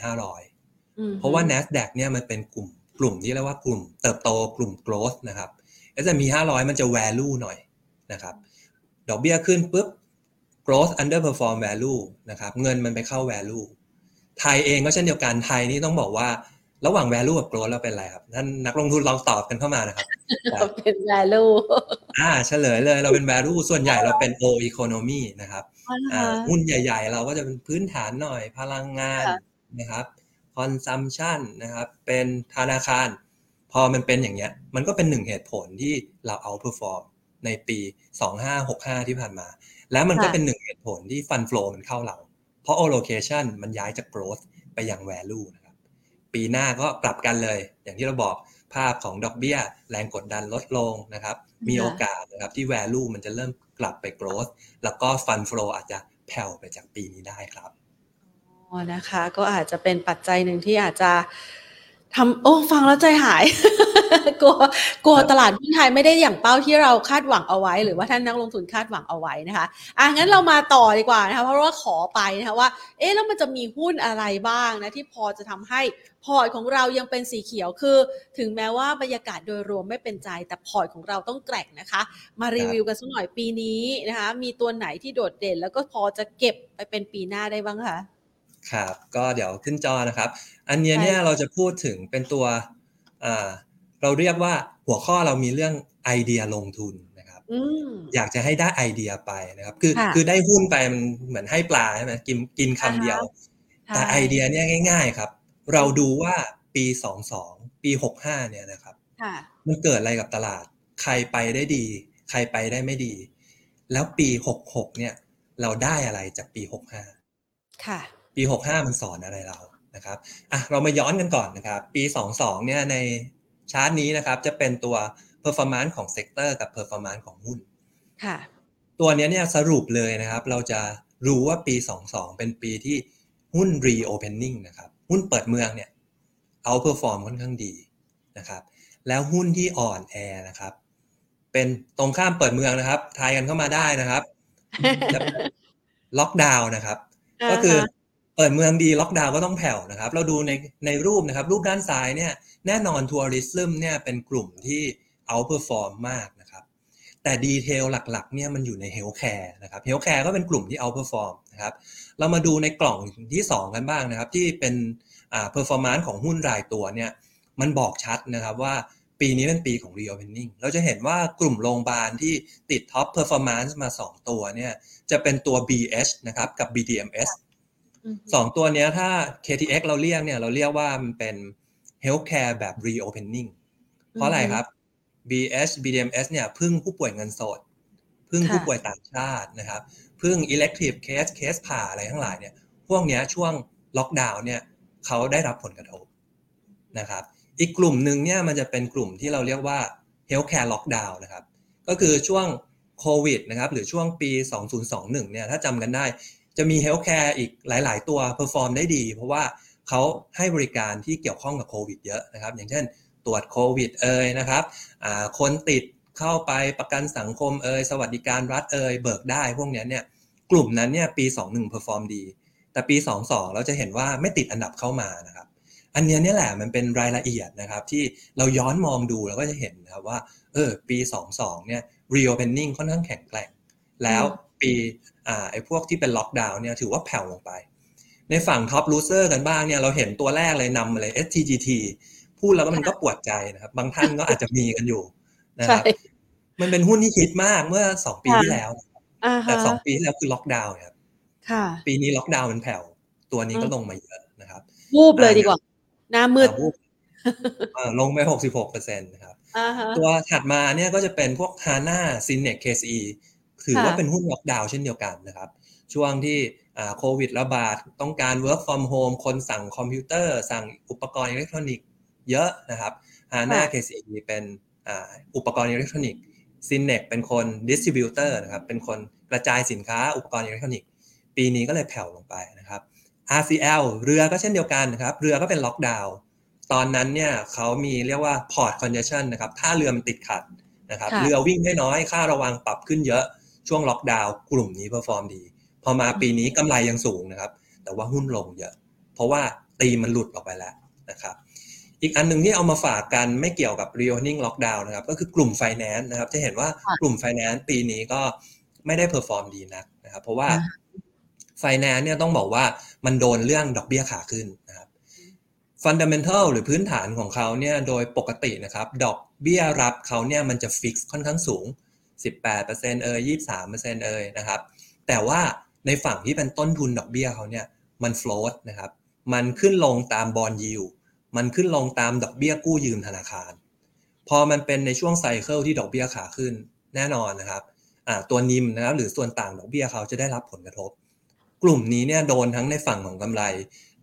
500อืมเพราะว่า NASDAQ เนี่ยมันเป็นกลุ่มกลุ่มที่เรียกว่ากลุ่มเติบโตกลุ่ม growth นะครับ S&P 500 มันจะ value หน่อยนะครับ ดอกเบี้ยขึ้นปุ๊บ growth underperform value นะครับ เงินมันไปเข้า value ไทยเองก็เช่นเดียวกัน ไทยนี่ต้องบอกว่า ระหว่าง value กับ growth เราเป็นอะไรครับท่านนักลงทุนลองตอบกันเข้ามานะครับเราเป็น value อ่าเฉลยเลยเราเป็น value ส่วนใหญ่เราเป็น O economy นะครับอ่าหุ้นใหญ่ ๆ เราก็จะเป็นพื้นฐานหน่อยพลังงานค่ะนะครับ consumption นะครับเป็นธนาคาร พอมันเป็นอย่างเงี้ย มันก็เป็นหนึ่งเหตุผลที่เรา outperform ในปี 2565 ที่ผ่านมา แล้วมันก็ค่ะเป็นหนึ่งเหตุผลที่ fund flow มันเข้าเรา เพราะ allocation มันย้ายจาก growth ไปยัง value นะครับ ปปีหน้าก็กลับกันเลย อย่างที่เราบอกภาพของดอกเบี้ย แรงกดดันลดลงนะครับ มีโอกาสนะครับที่ value มันจะเริ่มกลับไป growth แล้วก็ fund flow อาจจะแผ่วไปจากปีนี้ได้ครับอ๋อนะคะ ก็อาจจะเป็นปัจจัยหนึ่งที่อาจจะทำโอ้ฟังแล้วใจหาย กลัวกลัวตลาดหุ้นไทยไม่ได้อย่างเป้าที่เราคาดหวังเอาไว้ หรือว่าท่านนักลงทุนคาดหวังเอาไว้นะคะอะงั้นเรามาต่อดีกว่านะคะเพราะว่าขอไปนะคะว่า เอ๊ะแล้วมันจะมีหุ้นอะไรบ้างนะที่พอจะทำให้ พอร์ตของเรายังเป็นสีเขียวคือ ถึงแม้ว่าบรรยากาศโดยรวมไม่เป็นใจ แต่พอร์ตของเราต้องแกร่งนะคะ มารีวิวกันสักหน่อยปีนี้นะคะ มีตัวไหนที่โดดเด่น แล้วก็พอจะเก็บไปเป็นปีหน้าได้บ้างคะครับก็เดี๋ยวขึ้นจอนะครับ อันเนี้ยเนี่ยเราจะพูดถึงเป็นตัวอ่าเราเรียกว่าหัวข้อเรามีเรื่องไอเดียลงทุนนะครับอืมอยากจะให้ได้ไอเดียไปนะครับ คือค่ะคือได้หุ้นไปมันเหมือนให้ปลาใช่ไหมกินกินคำเดียวใช่แต่ไอเดียเนี่ยง่าย ๆ ครับ เราดูว่าปี 22 ปี 65 เนี่ยนะครับค่ะมันเกิดอะไรกับตลาด ใครไปได้ดี ใครไปได้ไม่ดี แล้วปี 66 เนี่ย เราได้อะไรจากปี 65 ค่ะ ปี 65 มันสอนอะไรเรานะครับอะเรามาย้อนกันก่อนนะครับ ปี 22 เนี่ยในชาร์ตนี้นะครับจะเป็นตัว performance ของ sector กับ performance ของหุ้นค่ะตัวเนี้ยเนี่ยสรุปเลยนะครับ เราจะรู้ว่าปี 22 เป็นปีที่หุ้น reopening นะครับ หุ้นเปิดเมืองเนี่ย outperform ค่อนข้างดีนะครับ แล้วหุ้นที่อ่อนแอนะครับ เป็นตรงข้ามเปิดเมืองนะครับ ทายกันเข้ามาได้นะครับจะล็อกดาวน์นะครับ ก็คือเปิดเมืองดีล็อกดาวน์ก็ต้องแผ่วนะครับ เราดูในในรูปนะครับ รูปด้านซ้ายเนี่ยแน่นอน tourism เนี่ยเป็นกลุ่มที่ outperform มากนะครับ แต่ detail หลักๆเนี่ยมันอยู่ใน healthcare นะครับ healthcare ก็เป็นกลุ่มที่ outperform นะครับเรามาดูในกล่องที่ 2 กันบ้างนะครับ ที่เป็นอ่า performance ของหุ้นรายตัวเนี่ยมันบอกชัดนะครับว่าปีนี้เป็นปีของ reopening เราจะเห็นว่ากลุ่มโรงพยาบาลที่ติด top performance มา 2 ตัวเนี่ยจะเป็นตัว BH นะครับกับ BDMS อืมสองตัวเนี้ยถ้า KTX เราเรียกเนี่ยเราเรียกว่ามันเป็น healthcare แบบ reopening เพราะอะไรครับ BH BDMs เนี่ยพึ่งผู้ป่วยเงินสด พึ่งค่ะผู้ป่วยต่างชาตินะครับ พึ่ง elective case case ผ่าอะไรทั้งหลายเนี่ย พวกเนี้ยช่วงล็อกดาวน์เนี่ยเขาได้รับผลกระทบนะครับ อีกกลุ่มหนึ่งเนี่ยมันจะเป็นกลุ่มที่เราเรียกว่า healthcare lockdown นะครับ ก็คือช่วงโควิดนะครับ หรือช่วงปี 2021 เนี่ย ถ้าจำกันได้ จะมี healthcare อีกหลาย ๆ ตัว perform ได้ดี เพราะว่าเขาให้บริการที่เกี่ยวข้องกับโควิดเยอะนะครับ อย่างเช่น ตรวจโควิดเอ่ยนะครับอ่าคนติดเข้าไปประกันสังคมเอ่ยสวัสดิการรัฐเอ่ยเบิกได้พวกเนี้ยเนี่ยกลุ่มนั้นเนี่ยปี 21 perform ดี แต่ปี 22 เราจะเห็นว่าไม่ติดอันดับเข้ามานะครับอันเนี้ยเนี่ยแหละมันเป็นรายละเอียดนะครับที่เราย้อนมองดูเราก็จะเห็นนะครับว่าเออปี 22เนี่ย reopening ค่อนข้างแข็งแกร่ง แล้วปีอ่าไอ้พวกที่เป็นล็อกดาวน์เนี่ยถือว่าแผ่วลงไป ในฝั่ง top loser กันบ้างเนี่ยเราเห็นตัวแรกเลยนำมาเลย STGT พูดแล้วก็มันก็ปวดใจนะครับ บางท่านก็อาจจะมีกันอยู่นะคใช่รับมันเป็นหุ้นที่ฮิตมากเมื่อ2ปีค่ะที่แล้วอ่าแต่ฮะสองปีที่แล้วคือล็อกดาวน์ครับค่ะปีนี้ล็อกดาวน์มันแผ่ว ตัวนี้ก็อืมลงมาเยอะนะครับวูบเลยดีกว่า หน้ามืดอ่าวูบอ่าลงไป66เปอร์เซ็นต์นะครับอ่าฮะตัวถัดมาเนี่ยก็จะเป็นพวก HANA s y n e x KCE ถือว่าค่ะเป็นหุ้นล็อกดาวน์เช่นเดียวกันนะครับ ช่วงที่อ่าโควิดระบาดต้องการ work from home คนสั่งคอมพิวเตอร์ สั่งอุปกรณ์อิเล็กทรอนิกส์ เยอะนะครับ HANA KCE เป็นอ่าอุปกรณ์อิเล็กทรอนิกส์ s y n e x เป็นคน distributor นะครับเป็นคนกระจายสินค้าอุปกรณ์อิเล็กทรอนิกส์ปีนี้ก็เลยแผ่วลงไปนะครับ RCL เรือก็เช่นเดียวกันนะครับ เรือก็เป็นล็อกดาวน์ตอนนั้นเนี่ยเขามีเรียกว่า port congestion นะครับถ้าเรือมันติดขัดนะครับค่ะเรือวิ่งได้น้อยค่าระวังปรับขึ้นเยอะช่วงล็อกดาวน์กลุ่มนี้ perform ดี พอมาปีนี้กำไรยังสูงนะครับ แต่ว่าหุ้นลงเยอะ เพราะว่าตีมันหลุดออกไปแล้วนะครับ อีกอันหนึ่งที่เอามาฝากกันไม่เกี่ยวกับ reopening lockdown นะครับก็คือกลุ่ม finance นะครับ จะเห็นว่ากลุ่ม finance ปีนี้ก็ไม่ได้ perform ดีนักนะครับ เพราะว่า finance เนี่ยต้องบอกว่ามันโดนเรื่องดอกเบี้ยขาขึ้นนะครับ fundamental หรือพื้นฐานของเขาเนี่ยโดยปกตินะครับ ดอกเบี้ยรับเขาเนี่ยมันจะฟิกค่อนข้างสูง 18%เอ่ย23%เอ่ยนะครับ แต่ว่าในฝั่งที่เป็นต้นทุนดอกเบี้ยเขาเนี่ยมัน float นะครับ มันขึ้นลงตามบอลยิว มันขึ้นลงตามดอกเบี้ยกู้ยืมธนาคาร พอมันเป็นในช่วงไซเคิลที่ดอกเบี้ยขาขึ้นแน่นอนนะครับอ่าตัวนิมนะครับหรือส่วนต่างดอกเบี้ยเขาจะได้รับผลกระทบ กลุ่มนี้เนี่ยโดนทั้งในฝั่งของกำไร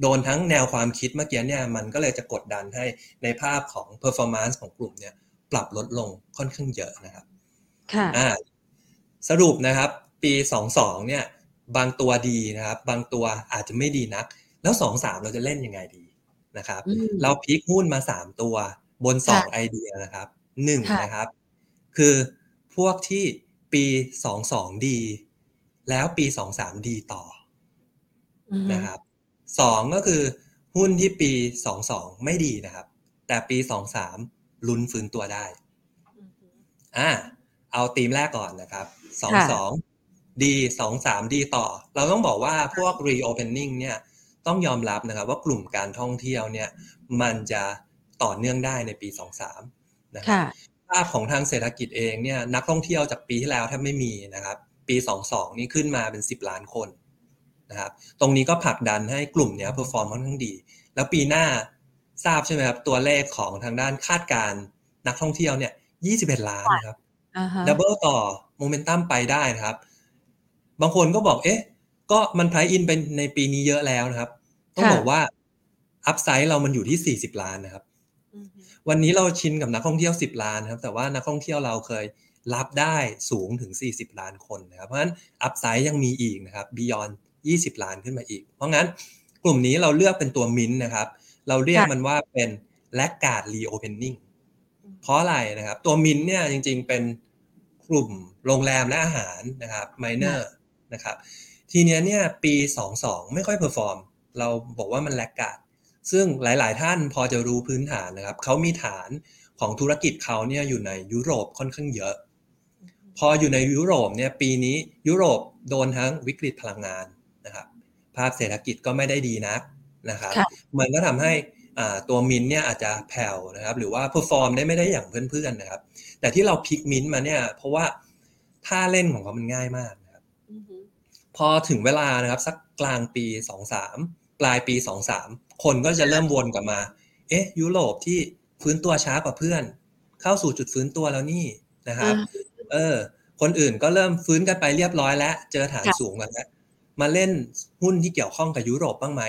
โดนทั้งแนวความคิดเมื่อกี้เนี่ยมันก็เลยจะกดดันให้ในภาพของ performance ของกลุ่มเนี่ยปรับลดลงค่อนข้างเยอะนะครับค่ะอ่าสรุปนะครับ ปี 22เนี่ยบางตัวดีนะครับ บางตัวอาจจะไม่ดีนัก แล้ว 2 3 เราจะเล่นยังไงดี นะครับอืมเราพลิกหุ้นมา3ตัว บนค่ะ2ไอเดียนะครับหนึ่งค่ะนะครับ คือพวกที่ปี22ดี แล้วปี23ดีต่ออือฮึนะครับสองก็คือหุ้นที่ปี22ไม่ดีนะครับ แต่ปี23ลุ้นฟื้นตัวได้อ่าเอาธีมแรกก่อนนะครับสองค่ะสองดีสองสามดีต่อ เราต้องบอกว่าพวก reopening เนี่ย ต้องยอมรับนะครับว่ากลุ่มการท่องเที่ยวเนี่ยมันจะต่อเนื่องได้ในปี 23นะครับค่ะภาพของทางเศรษฐกิจเองเนี่ยนักท่องเที่ยวจากปีที่แล้วแทบไม่มีนะครับ ปี 22 นี่ขึ้นมาเป็น 10 ล้านคนนะครับตรงนี้ก็ผลักดันให้กลุ่มเนี้ย perform ค่อนข้างดี แล้วปีหน้าทราบใช่ไหมครับตัวเลขของทางด้านคาดการณ์นักท่องเที่ยวเนี่ย21 ล้านนะครับอ่าฮะ double ต่อโมเมนตัมไปได้นะครับ บางคนก็บอกเอ๊ะ ก็มัน price in ไปในปีนี้เยอะแล้วนะครับ ต้องบอกว่า upside เรามันอยู่ที่ 40 ล้านนะครับอือฮึวันนี้เราชินกับนักท่องเที่ยว 10 ล้านนะครับ แต่ว่านักท่องเที่ยวเราเคยรับได้สูงถึง 40 ล้านคนนะครับ เพราะฉะนั้น upside ยังมีอีกนะครับ beyond 20 ล้านขึ้นมาอีก เพราะงั้นกลุ่มนี้เราเลือกเป็นตัวมินนะครับ เราเรียกมันว่าเป็นlaggard reopening เพราะอะไรนะครับ ตัวมินเนี่ยจริงๆเป็นกลุ่มโรงแรมและอาหารนะครับไมเนอร์นะครับ ทีเนี้ยเนี่ยปี 22 ไม่ค่อย perform เราบอกว่ามัน laggard ซึ่งหลาย ๆ ท่านพอจะรู้พื้นฐานนะครับเขามีฐานของธุรกิจเขาเนี่ยอยู่ในยุโรปค่อนข้างเยอะ พออยู่ในยุโรปเนี่ยปีนี้ยุโรปโดนทั้งวิกฤตพลังงานนะครับ ภาพเศรษฐกิจก็ไม่ได้ดีนักนะครับค่ะมันก็ทำให้อ่าตัวมินเนี่ยอาจจะแผ่วนะครับ หรือว่า perform ได้ไม่ได้อย่างเพื่อนๆนะครับ แต่ที่เรา pick MINT มาเนี่ยเพราะว่าท่าเล่นของเขามันง่ายมากนะครับอือฮึ พอถึงเวลานะครับ สักกลางปี 23 ปลายปี 23 คนก็จะเริ่มวนกลับมา เอ๊ะ ยุโรปที่ฟื้นตัวช้ากว่าเพื่อน เข้าสู่จุดฟื้นตัวแล้วนี่นะครับ เออ คนอื่นก็เริ่มฟื้นกันไปเรียบร้อยแล้ว เจอฐานค่ะสูงกันแล้วมาเล่นหุ้นที่เกี่ยวข้องกับยุโรปบ้างไหม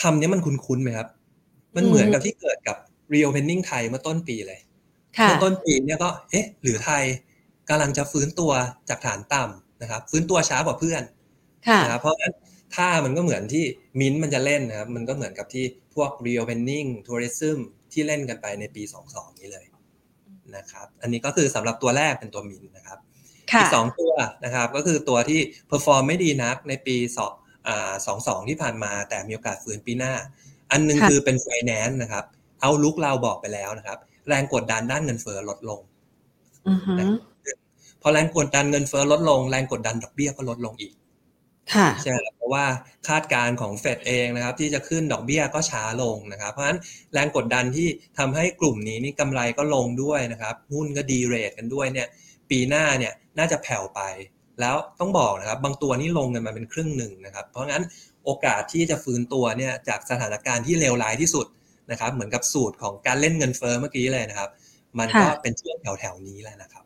คำนี้มันคุ้นๆไหมครับ มันเหมือนกับที่เกิดกับ reopening ไทยเมื่อต้นปีเลยค่ะเมื่อต้นปีเนี่ยก็ เอ๊ะ หรือไทยกำลังจะฟื้นตัวจากฐานต่ำ นะครับ ฟื้นตัวช้ากว่าเพื่อนค่ะนะครับเพราะฉะนั้นท่ามันก็เหมือนที่มิ้นท์มันจะเล่นนะครับ มันก็เหมือนกับที่พวก reopening tourism ที่เล่นกันไปในปี 22 นี้เลยนะครับ อันนี้ก็คือสำหรับตัวแรกเป็นตัวมินท์นะครับค่ะอีกสองตัวนะครับ ก็คือตัวที่ perform ไม่ดีนักในปีสองอ่าสองสองที่ผ่านมา แต่มีโอกาสฟื้นปีหน้า อันหนึงค่ะคือเป็น finance นะครับ เอาลุกเราบอกไปแล้วนะครับ แรงกดดันด้านเงินเฟ้อลดลงอือฮึ พอแรงกดดันเงินเฟ้อลดลงแรงกดดันดอกเบี้ยก็ลดลงอีกค่ะใช่ไหมครับเพราะว่าคาดการณ์ของเฟดเองนะครับ ที่จะขึ้นดอกเบี้ยก็ช้าลงนะครับ เพราะฉะนั้นแรงกดดันที่ทำให้กลุ่มนี้นี่กำไรก็ลงด้วยนะครับ หุ้นก็ดีเรทกันด้วยเนี่ย ปีหน้าเนี่ยน่าจะแผ่วไป แล้วต้องบอกนะครับ บางตัวนี่ลงกันมาเป็นครึ่งหนึ่งนะครับ เพราะงั้นโอกาสที่จะฟื้นตัวเนี่ยจากสถานการณ์ที่เลวร้ายที่สุดนะครับ เหมือนกับสูตรของการเล่นเงินเฟ้อเมื่อกี้เลยนะครับ มันก็ค่ะเป็นช่วงแถวๆนี้แหละนะครับ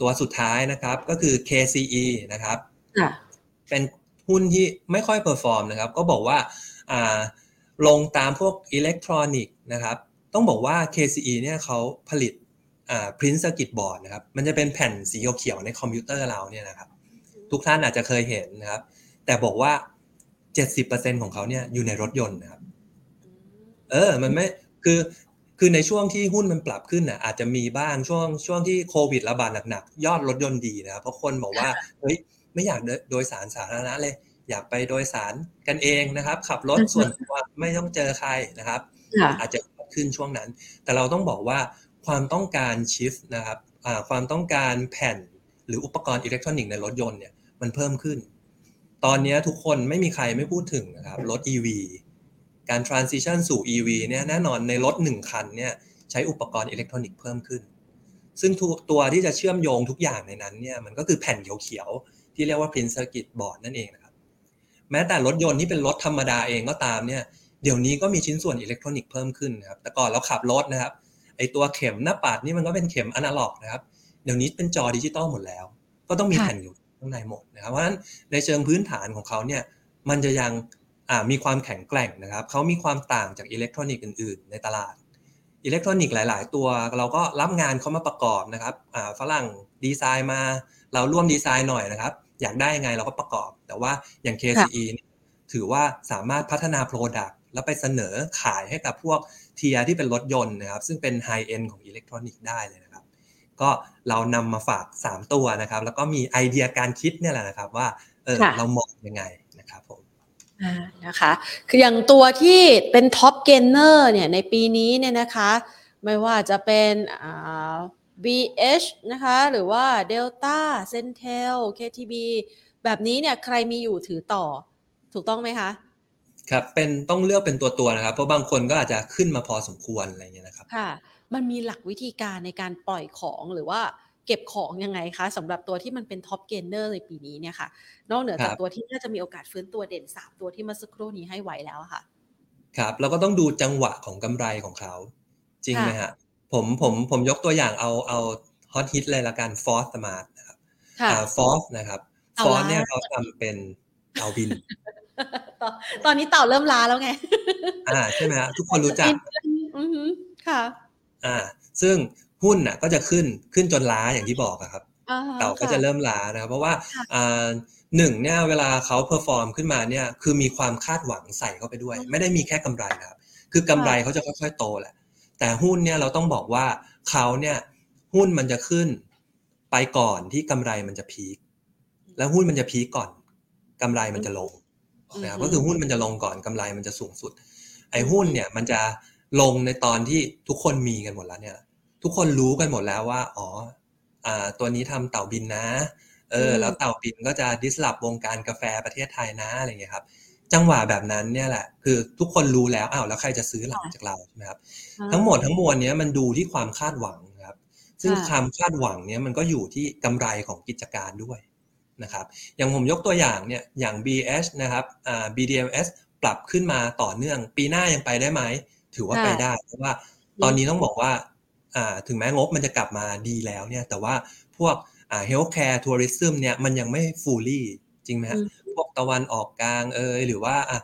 ตัวสุดท้ายนะครับก็คือ KCE นะครับค่ะเป็นหุ้นที่ไม่ค่อย perform นะครับ ก็บอกว่าอ่าลงตามพวกอิเล็กทรอนิกส์นะครับ ต้องบอกว่า KCE เนี่ยเขาผลิตอ่า print circuit board นะครับ มันจะเป็นแผ่นสีเขียวๆในคอมพิวเตอร์เราเนี่ยนะครับ ทุกท่านอาจจะเคยเห็นนะครับ แต่บอกว่า 70%ของเขาเนี่ยอยู่ในรถยนต์นะครับ เออ มันไม่ คือ คือในช่วงที่หุ้นมันปรับขึ้นอะอาจจะมีบ้างช่วงช่วงที่โควิดระบาดหนักๆยอดรถยนต์ดีนะครับเพราะคนบอกว่าเฮ้ยไม่อยากเดินโดยสารสาธารณะเลย อยากไปโดยสารกันเองนะครับ ขับรถอือฮึส่วนตัวไม่ต้องเจอใครนะครับค่ะอาจจะขึ้นช่วงนั้น แต่เราต้องบอกว่าความต้องการชิฟนะครับอ่าความต้องการแผ่นหรืออุปกรณ์อิเล็กทรอนิกส์ในรถยนต์เนี่ยมันเพิ่มขึ้น ตอนนี้ทุกคนไม่มีใครไม่พูดถึงนะครับรถ EV การ transition สู่ EV เนี่ยแน่นอนในรถหนึ่งคันเนี่ยใช้อุปกรณ์อิเล็กทรอนิกส์เพิ่มขึ้น ซึ่งทุกตัวที่จะเชื่อมโยงทุกอย่างในนั้นเนี่ยมันก็คือแผ่นเขียวๆที่เรียกว่า print circuit board นั่นเองนะครับ แม้แต่รถยนต์ที่เป็นรถธรรมดาเองก็ตามเนี่ยเดี๋ยวนี้ก็มีชิ้นส่วนอิเล็กทรอนิกส์เพิ่มขึ้นนะครับแต่ก่อนเราขับรถนะครับไอตัวเข็มหน้าปัดนี่มันก็เป็นเข็มอนาล็อกนะครับเดี๋ยวนี้เป็นจอดิจิตอลหมดแล้ว ก็ต้องมีค่ะแผ่นอยู่ข้างในหมดนะครับเพราะฉะนั้นในเชิงพื้นฐานของเขาเนี่ยมันจะยัง มีความแข็งแกร่งนะครับเขามีความต่างจากอิเล็กทรอนิกส์อื่น ๆ ในตลาดอิเล็กทรอนิกส์หลาย ๆ ตัวเราก็รับงานเขามาประกอบนะครับฝรั่งดีไซน์มา เราร่วมดีไซน์หน่อยนะครับ อยากได้ยังไงเราก็ประกอบ แต่ว่าอย่าง KCE ถือว่าสามารถพัฒนา Product แล้วไปเสนอขายให้กับพวก tier ที่เป็นรถยนต์นะครับ ซึ่งเป็น high-end ของอิเล็กทรอนิกส์ได้เลยนะครับ ก็เรานำมาฝาก 3 ตัวนะครับ แล้วก็มีไอเดียการคิดเนี่ยแหละนะครับ ว่าเออเรามองยังไงนะครับผม นะคะ คืออย่างตัวที่เป็น top gainer เนี่ยในปีนี้เนี่ยนะคะ ไม่ว่าจะเป็น BH นะคะ หรือว่า Delta Centel KTB แบบนี้เนี่ยใครมีอยู่ถือต่อ ถูกต้องไหมคะครับเป็นต้องเลือกเป็นตัวตัวนะครับ เพราะบางคนก็อาจจะขึ้นมาพอสมควรอะไรเงี้ยนะครับ ค่ะ มันมีหลักวิธีการในการปล่อยของหรือว่า เก็บของยังไงคะสำหรับตัวที่มันเป็น top gainer ในปีนี้เนี่ยค่ะ นอกเหนือจากตัวที่น่าจะมีโอกาสฟื้นตัวเด่นสามตัวที่มาสักครู่นี้ให้ไหวแล้วค่ะ ครับเราก็ต้องดูจังหวะของกำไรของเขา จริงไหมฮะผมผมผมยกตัวอย่างเอาเอาฮอตฮิตเลยละกัน Forth Smart นะครับ Forth นะครับ Forth เนี่ยเขาทำเป็นเต่าบินตอนนี้เต่าเริ่มล้าแล้วไง อ่าใช่ไหมฮะทุกคนรู้จักอือค่ะ อ่า ซึ่ง หุ้นน่ะก็จะขึ้นขึ้นจนล้าอย่างที่บอกครับเต่าก็จะเริ่มล้านะครับเพราะว่าอ่าหนึ่งเนี่ยเวลาเขา perform ขึ้นมาเนี่ยคือมีความคาดหวังใส่เข้าไปด้วย ไม่ได้มีแค่กำไรครับ คือกำไรเขาจะค่อยๆโตแหละ แต่หุ้นเนี่ยเราต้องบอกว่าเขาเนี่ยหุ้นมันจะขึ้นไปก่อนที่กำไรมันจะ peak แล้วหุ้นมันจะ peak ก่อนกำไรมันจะลงนะครับก็คือหุ้นมันจะลงก่อนกำไรมันจะสูงสุด ไอ้หุ้นเนี่ยมันจะลงในตอนที่ทุกคนมีกันหมดแล้วเนี่ย ทุกคนรู้กันหมดแล้วว่า อ๋ออ่าตัวนี้ทำเต่าบินนะ เออ แล้วเต่าบินก็จะดิสลอฟวงการกาแฟประเทศไทยนะอะไรเงี้ยครับ จังหวะแบบนั้นเนี่ยแหละ คือทุกคนรู้แล้วอ้าวแล้วใครจะซื้อหลังจากเราใช่ไหมครับ ทั้งหมดทั้งมวลเนี้ยมันดูที่ความคาดหวังครับ ซึ่งความคาดหวังเนี้ยมันก็อยู่ที่กำไรของกิจการด้วยนะครับอย่างผมยกตัวอย่างเนี่ยอย่าง BH นะครับอ่า BDMs ปรับขึ้นมาต่อเนื่อง ปีหน้ายังไปได้ไหมถือว่าไปได้เพราะว่าตอนนี้ต้องบอกว่าอ่า ถึงแม้งบมันจะกลับมาดีแล้วเนี่ยแต่ว่าพวกอ่า healthcare tourism เนี่ยมันยังไม่ fully จริงไหมฮะพวกตะวันออกกลางเอยหรือว่าอ่า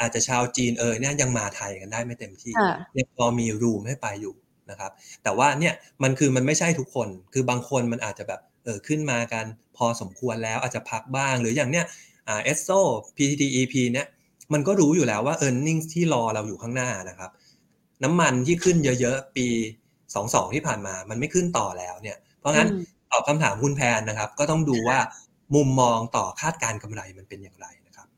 อาจจะชาวจีนเอยเนี่ยยังมาไทยกันได้ไม่เต็มที่ยังพอมีรูมให้ไปอยู่นะครับแต่ว่าเนี่ยมันคือมันไม่ใช่ทุกคนคือบางคนมันอาจจะแบบเออขึ้นมากันพอสมควรแล้วอาจจะพักบ้าง หรืออย่างเนี้ยEsso PTTEP เนี่ยมันก็รู้อยู่แล้วว่า e a r n i n g ที่รอเราอยู่ข้างหน้านะครับ น้ำมันที่ขึ้นเยอะๆ ปี 22ที่ผ่านมา มันไม่ขึ้นต่อแล้วเนี่ย เพราะงั้นตอบคำถามคุณแพนนะครับ ก็ต้องดูว่ามุมมองต่อคาดการกำไรมันเป็นอย่างไรนะครับ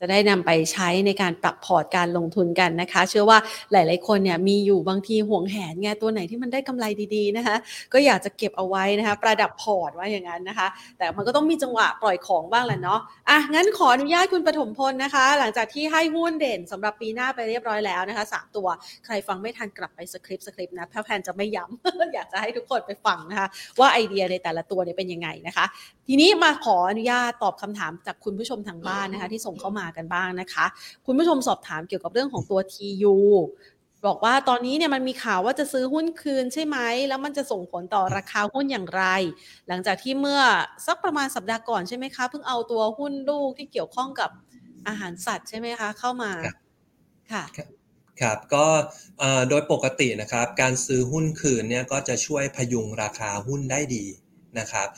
จะได้นำไปใช้ในการปรับพอร์ตการลงทุนกันนะคะ เชื่อว่าหลาย ๆ คนเนี่ยมีอยู่บางทีห่วงแหนไงตัวไหนที่มันได้กำไรดีๆนะคะ ก็อยากจะเก็บเอาไว้นะคะ ประดับพอร์ตว่าอย่างนั้นนะคะ แต่มันก็ต้องมีจังหวะปล่อยของบ้างแหละเนาะอะงั้นขออนุญาตคุณปฐมพลนะคะ หลังจากที่ให้หุ้นเด่นสำหรับปีหน้าไปเรียบร้อยแล้วนะคะสามตัวใครฟังไม่ทันกลับไปสคริปต์สคริปต์นะแพนจะไม่ย้ำอยากจะให้ทุกคนไปฟังนะคะ ว่าไอเดียในแต่ละตัวเนี่ยเป็นยังไงนะคะ ทีนี้มาขออนุญาตตอบคำถามจากคุณผู้ชมทางบ้านนะคะ ที่ส่งเข้ามากันบ้างนะคะ คุณผู้ชมสอบถามเกี่ยวกับเรื่องของตัว TU บอกว่าตอนนี้เนี่ยมันมีข่าวว่าจะซื้อหุ้นคืนใช่ไหม แล้วมันจะส่งผลต่อราคาหุ้นอย่างไร หลังจากที่เมื่อสักประมาณสัปดาห์ก่อนใช่ไหมคะ เพิ่งเอาตัวหุ้นลูกที่เกี่ยวข้องกับอาหารสัตว์ใช่ไหมคะ เข้ามาค่ะครับก็โดยปกตินะครับการซื้อหุ้นคืนเนี่ยก็จะช่วยพยุงราคาหุ้นได้ดีนะครับ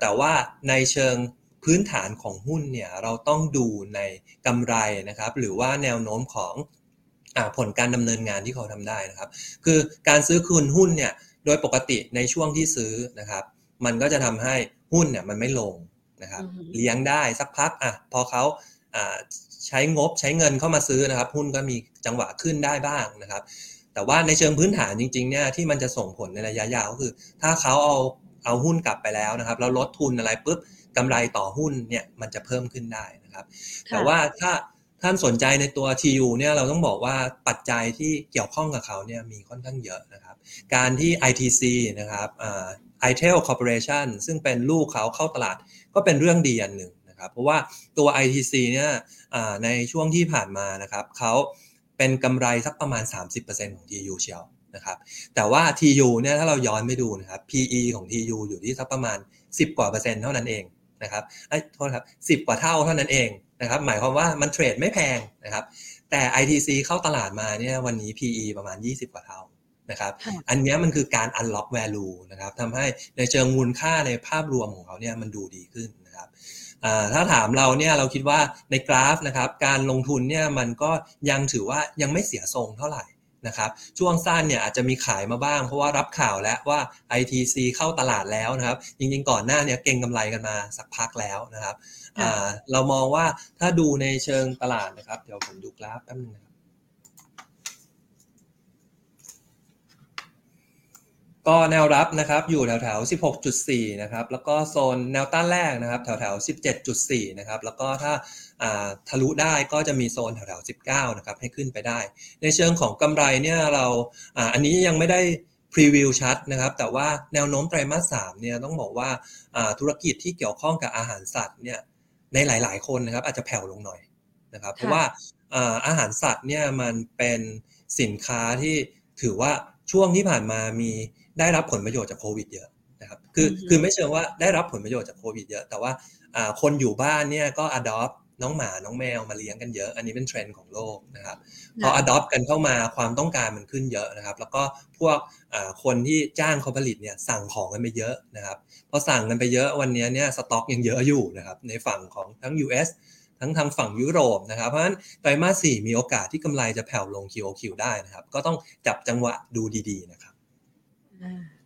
แต่ว่าในเชิง พื้นฐานของหุ้นเนี่ยเราต้องดูในกำไรนะครับหรือว่าแนวโน้มของอผลการดำเนินงานที่เขาทำได้นะครับ คือการซื้อคืนหุ้นเนี่ยโดยปกติในช่วงที่ซื้อนะครับ มันก็จะทำให้หุ้นเนี่ยมันไม่ลงนะครับ เลี้ยงได้สักพักอะพอเขาใช้งบใช้เงินเข้ามาซื้อนะครับ หุ้นก็มีจังหวะขึ้นได้บ้างนะครับ แต่ว่าในเชิงพื้นฐานจริงๆเนี่ยที่มันจะส่งผลในระยะยาวก็คือ ถ้าเขาเอาเอาหุ้นกลับไปแล้วนะครับ แล้วลดทุนอะไรปุ๊บ กำไรต่อหุ้นเนี่ยมันจะเพิ่มขึ้นได้นะครับ แต่ว่าถ้าท่านสนใจในตัว TU เนี่ยเราต้องบอกว่าปัจจัยที่เกี่ยวข้องกับเขาเนี่ยมีค่อนข้างเยอะนะครับ การที่ ITC นะครับอ่า ITEL Corporation ซึ่งเป็นลูกเขาเข้าตลาดก็เป็นเรื่องดีอันหนึ่งนะครับ เพราะว่าตัว ITC เนี่ยในช่วงที่ผ่านมานะครับเขาเป็นกำไรสักประมาณ 30%ของ TU เชียวนะครับ แต่ว่า TU เนี่ยถ้าเราย้อนไปดูนะครับ PE ของ TU อยู่ที่สักประมาณ 10 กว่าเปอร์เซ็นต์เท่านั้นเอง นะครับไอ้โทษครับสิบกว่าเท่าเท่านั้นเองนะครับหมายความว่ามันเทรดไม่แพงนะครับแต่ ITC เข้าตลาดมาเนี่ยวันนี้ PE ประมาณ 20 กว่าเท่านะครับอันนี้มันคือการ unlock value นะครับทำให้ในเชิงมูลค่าในภาพรวมของเขาเนี่ยมันดูดีขึ้นนะครับถ้าถามเราเนี่ยเราคิดว่าในกราฟนะครับการลงทุนเนี่ยมันก็ยังถือว่ายังไม่เสียทรงเท่าไหร่ นะครับช่วงสั้นเนี่ยอาจจะมีขายมาบ้าง เพราะว่ารับข่าวแล้วว่า ITC เข้าตลาดแล้วนะครับจริงๆก่อนหน้าเนี่ยเก่งกำไรกันมาสักพักแล้วนะครับเรามองว่าถ้าดูในเชิงตลาดนะครับ เดี๋ยวผมดูกราฟแป๊บนึงนะครับก็แนวรับนะครับอยู่แถวแถว16.4 นะครับ แล้วก็โซนแนวต้านแรกนะครับ แถวแถว17.4 นะครับ แล้วก็ถ้า ทะลุได้ก็จะมีโซนแถวแถว19นะครับให้ขึ้นไปได้ ในเชิงของกำไรเนี่ยเราอันนี้ยังไม่ได้พรีวิวชัดนะครับแต่ว่าแนวโน้มไตรมาส3เนี่ยต้องบอกว่าธุรกิจที่เกี่ยวข้องกับอาหารสัตว์เนี่ยในหลาย ๆ คนนะครับอาจจะแผ่วลงหน่อยนะครับเพราะว่าอาหารสัตว์เนี่ยมันเป็นสินค้าที่ถือว่าช่วงที่ผ่านมามีได้รับผลประโยชน์จากโควิดเยอะนะครับคือคือไม่เชิงว่าได้รับผลประโยชน์จากโควิดเยอะ แต่ว่าคนอยู่บ้านเนี่ยก็ adopt น้องหมาน้องแมวมาเลี้ยงกันเยอะ อันนี้เป็นเทรนด์ของโลกนะครับพอ adopt กันเข้ามาความต้องการมันขึ้นเยอะนะครับ แล้วก็พวกคนที่จ้างเขาผลิตเนี่ยสั่งของกันไปเยอะนะครับพอสั่งกันไปเยอะวันนี้เนี่ยสต็อกยังเยอะอยู่นะครับในฝั่งของทั้ง US ทั้งทางฝั่งยุโรปนะครับ เพราะฉะนั้นไตรมาสสี่มีโอกาสที่กำไรจะแผ่วลง QOQ ได้นะครับ ก็ต้องจับจังหวะดูดี ๆ นะครับ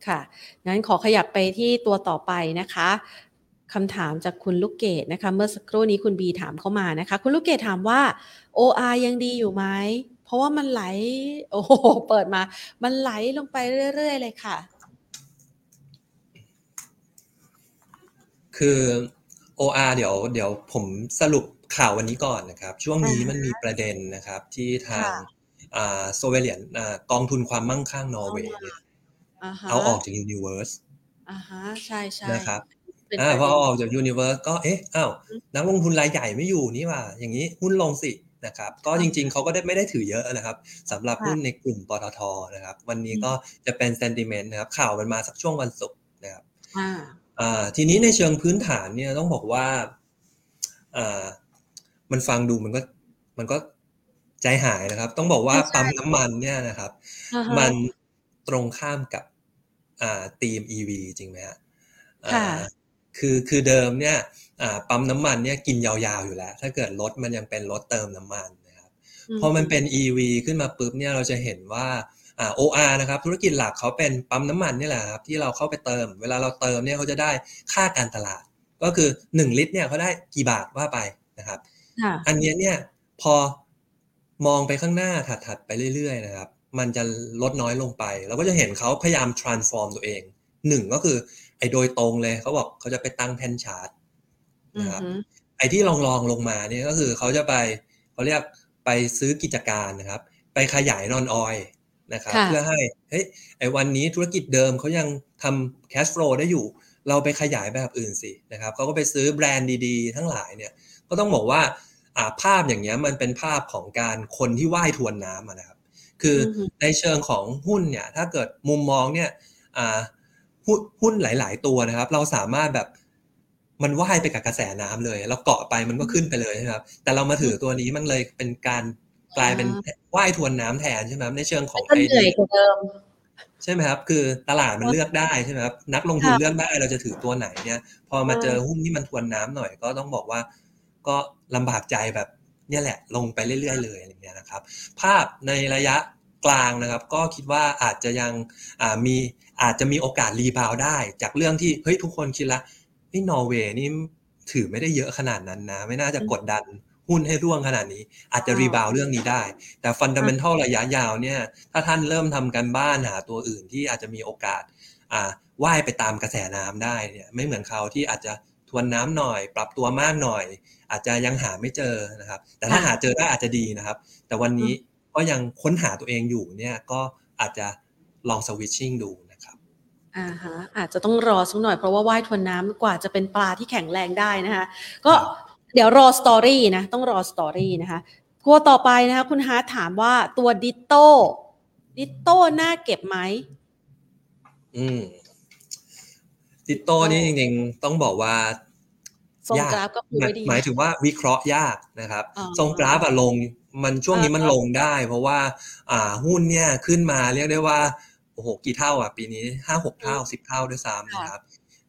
ค่ะ งั้นขอขยับไปที่ตัวต่อไปนะคะ คำถามจากคุณลูกเกดนะคะ เมื่อสักครู่นี้คุณบีถามเข้ามานะคะ คุณลูกเกดถามว่า OR ยังดีอยู่ไหม เพราะว่ามันไหล โอ้โห เปิดมา มันไหลลงไปเรื่อย ๆ เลยค่ะ คือ OR เดี๋ยวเดี๋ยวผมสรุปข่าววันนี้ก่อนนะครับ ช่วงนี้มันมีประเด็นนะครับที่ทางโซเวเลียนกองทุนความมั่งคั่งนอร์เวย์เอาออกจาก universeอ่าฮะใช่ใช่นะครับ อ่าพอออกจาก universe ก็เอ๊ะอ้าวนักลงทุนรายใหญ่ไม่อยู่นี่ว่า อย่างนี้หุ้นลงสินะครับก็จริงๆเขาก็ได้ไม่ได้ถือเยอะนะครับสำหรับหุ้นในกลุ่มปตทนะครับ วันนี้ก็จะเป็น sentiment นะครับ ข่าวมันมาสักช่วงวันศุกร์นะครับอ่าทีนี้ในเชิงพื้นฐานเนี่ยต้องบอกว่าอ่ามันฟังดูมันก็มันก็ใจหายนะครับ ต้องบอกว่าปั๊มน้ำมันเนี่ยนะครับ มันตรงข้ามกับอ่าธีม EV จริงไหมฮะ คือคือเดิมเนี่ยปั๊มน้ำมันเนี่ยกินยาวๆอยู่แล้ว ถ้าเกิดรถมันยังเป็นรถเติมน้ำมันนะครับพอมันเป็น EV ขึ้นมาปุ๊บเนี่ยเราจะเห็นว่าอ่า OR นะครับธุรกิจหลักเขาเป็นปั๊มน้ำมันนี่แหละครับที่เราเข้าไปเติม เวลาเราเติมเนี่ยเขาจะได้ค่าการตลาด ก็คือ 1 ลิตรเนี่ยเขาได้กี่บาทว่าไปนะครับ อันนี้เนี่ยพอมองไปข้างหน้าถัดๆไปเรื่อยๆนะครับ มันจะลดน้อยลงไป เราก็จะเห็นเขาพยายาม transform ตัวเองหนึ่งก็คือไอ้ โดยตรงเลยเขาบอกเขาจะไปตั้งแท่นชาร์จนะครับไอ้ที่ลองลองลงมาเนี่ยก็คือเขาจะไปเขาเรียกไปซื้อกิจการนะครับ ไปขยายนอนออยนะครับเพื่อให้เฮ้ยไอ้วันนี้ธุรกิจเดิมเขายังทำแคชฟลูได้อยู่ เราไปขยายแบบอื่นสินะครับเขาก็ไปซื้อแบรนด์ดีๆ ทั้งหลายเนี่ยก็ต้องบอกว่าอ่าภาพอย่างเงี้ยมันเป็นภาพของการคนที่ว่ายทวนน้ำนะครับ คือในเชิงของหุ้นเนี่ยถ้าเกิดมุมมองเนี่ย หุ้นหลาย ๆ ตัวนะครับ เราสามารถแบบมันว่ายไปกับกระแสน้ำเลยเราเกาะไปมันก็ขึ้นไปเลยนะครับ แต่เรามาถือตัวนี้มันเลยเป็นการกลายเป็นว่ายทวนน้ำแทนใช่ไหมในเชิงของไอเดียใช่ไหมครับ คือตลาดมันเลือกได้ใช่ไหมครับนักลงทุนเลือกได้เราจะถือตัวไหนเนี่ย พอมาเจอหุ้นที่มันทวนน้ำหน่อยก็ต้องบอกว่า ก็ลำบากใจแบบเนี่ยแหละ ลงไปเรื่อยๆเลยอย่างเงี้ยนะครับ ภาพในระยะกลางนะครับ ก็คิดว่าอาจจะยังมี อาจจะมีโอกาส rebound ได้ จากเรื่องที่เฮ้ยทุกคนคิดละนี่นอร์เวย์นี่ถือไม่ได้เยอะขนาดนั้นนะ ไม่น่าจะกดดันหุ้นให้ร่วงขนาดนี้ อาจจะ rebound เรื่องนี้ได้ แต่ fundamental ระยะยาวเนี่ย ถ้าท่านเริ่มทำการบ้านหาตัวอื่นที่อาจจะมีโอกาสอ่าว่ายไปตามกระแสน้ำได้เนี่ยไม่เหมือนเขาที่อาจจะทวนน้ำหน่อย ปรับตัวมากหน่อย อาจจะยังหาไม่เจอนะครับ แต่ถ้าหาเจอได้อาจจะดีนะครับ แต่วันนี้ก็ยังค้นหาตัวเองอยู่เนี่ยก็อาจจะลอง switching ดู อ่าฮะอาจจะต้องรอสักหน่อยเพราะว่าว่ายทวนน้ำกว่าจะเป็นปลาที่แข็งแรงได้นะคะ ก็เดี๋ยวรอ story นะ ต้องรอ story นะคะตัวต่อไปนะคะคุณฮาร์ถามว่าตัว DITTOดิโต้น่าเก็บไหมอืมดิโต้นี่จริงๆ ต้องบอกว่าทรงยากกราฟก็คือหมายไม่ดีหมายถึงว่าวิเคราะห์ยากนะครับอ๋อทรงกราฟอะลงมันช่วงนี้มันอ่าลงได้ เพราะว่า อ่าหุ้นเนี่ยขึ้นมาเรียกได้ว่า โอ้โหกี่เท่าอะ ปีนี้ห้าหกเท่าสิบเท่าด้วยซ้ำนะครับ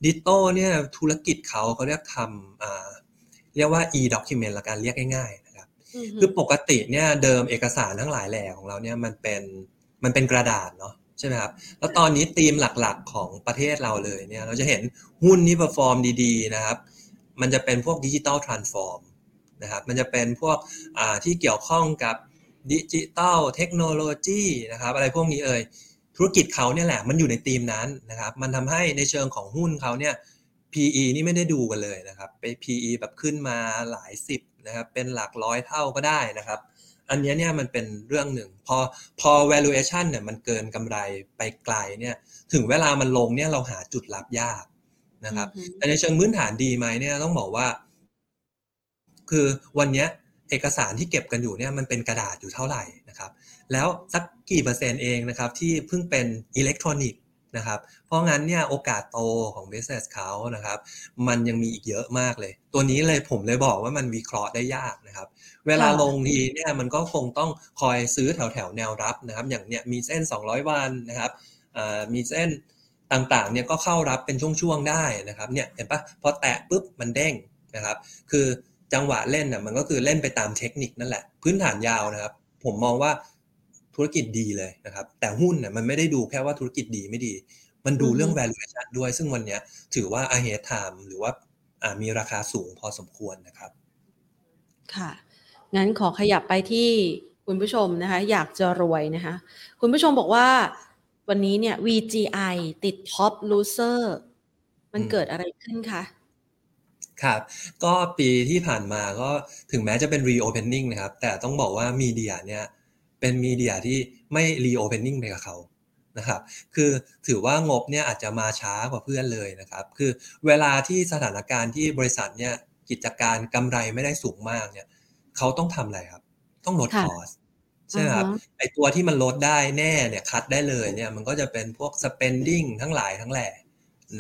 ดิโต้เนี่ยธุรกิจเขาเขาเรียกทำอ่าเรียกว่า e document ละกันเรียกง่ายๆนะครับอือฮึคือปกติเนี่ยเดิมเอกสารทั้งหลายแหล่ของเราเนี่ยมันเป็นมันเป็นกระดาษเนาะใช่ไหมครับ แล้วตอนนี้ธีมหลักๆของประเทศเราเลยเนี่ยเราจะเห็นหุ้นที่เ e อร์ฟอร์มดีๆนะครับ มันจะเป็นพวก digital transform นะครับมันจะเป็นพวกอ่าที่เกี่ยวข้องกับ digital technology นะครับอะไรพวกนี้เอ่ย ธุรกิจเขาเนี่ยแหละมันอยู่ในธีมนั้นนะครับ มันทำให้ในเชิงของหุ้นเขาเนี่ย PE นี่ไม่ได้ดูกันเลยนะครับ ไป PE แบบขึ้นมาหลายสิบนะครับ เป็นหลักร้อยเท่าก็ได้นะครับ อันเนี้ยเนี่ยมันเป็นเรื่องหนึ่ง พอพอ valuation เนี่ยมันเกินกำไรไปไกลเนี่ย ถึงเวลามันลงเนี่ยเราหาจุดรับยากนะครับอือฮึแต่ในเชิงพื้นฐานดีไหมเนี่ยต้องบอกว่า คือวันเนี้ยเอกสารที่เก็บกันอยู่เนี่ยมันเป็นกระดาษอยู่เท่าไหร่นะครับ แล้วสักกี่เปอร์เซ็นต์เองนะครับที่เพิ่งเป็นอิเล็กทรอนิกส์นะครับ เพราะงั้นเนี่ยโอกาสโตของ business เขานะครับ มันยังมีอีกเยอะมากเลย ตัวนี้เลยผมเลยบอกว่ามันวิเคราะห์ได้ยากนะครับ เวลาลงทีเนี่ยมันก็คงต้องคอยซื้อแถวแถวแนวรับนะครับ อย่างเนี้ยมีเส้น 200 วันนะครับมีเส้นต่างๆเนี่ยก็เข้ารับเป็นช่วงๆได้นะครับเนี่ยเห็นปะพอแตะปุ๊บมันเด้งนะครับ คือจังหวะเล่นน่ะมันก็คือเล่นไปตามเทคนิคนั่นแหละ พื้นฐานยาวนะครับ ผมมองว่า ธุรกิจดีเลยนะครับ แต่หุ้นเนี่ยมันไม่ได้ดูแค่ว่าธุรกิจดีไม่ดี มันดูเรื่อง valuation ด้วย ซึ่งวันเนี้ยถือว่า ahead time หรือว่าอ่ามีราคาสูงพอสมควรนะครับ ค่ะ งั้นขอขยับไปที่คุณผู้ชมนะคะ อยากจะรวยนะคะ คุณผู้ชมบอกว่าวันนี้เนี่ย VGI ติด top loser มันอืมเกิดอะไรขึ้นคะครับ ก็ปีที่ผ่านมาก็ถึงแม้จะเป็น reopening นะครับ แต่ต้องบอกว่า media เนี่ย เป็นมีเดียที่ไม่ reopening ไปกับเขานะครับ คือถือว่างบเนี่ยอาจจะมาช้ากว่าเพื่อนเลยนะครับ คือเวลาที่สถานการณ์ที่บริษัทเนี่ยกิจการกำไรไม่ได้สูงมากเนี่ยเขาต้องทำอะไรครับ ต้องลดค่ะคอสใช่ไหมครับอือฮะไอตัวที่มันลดได้แน่เนี่ยคัดได้เลยเนี่ยมันก็จะเป็นพวก spending ทั้งหลายทั้งแหล่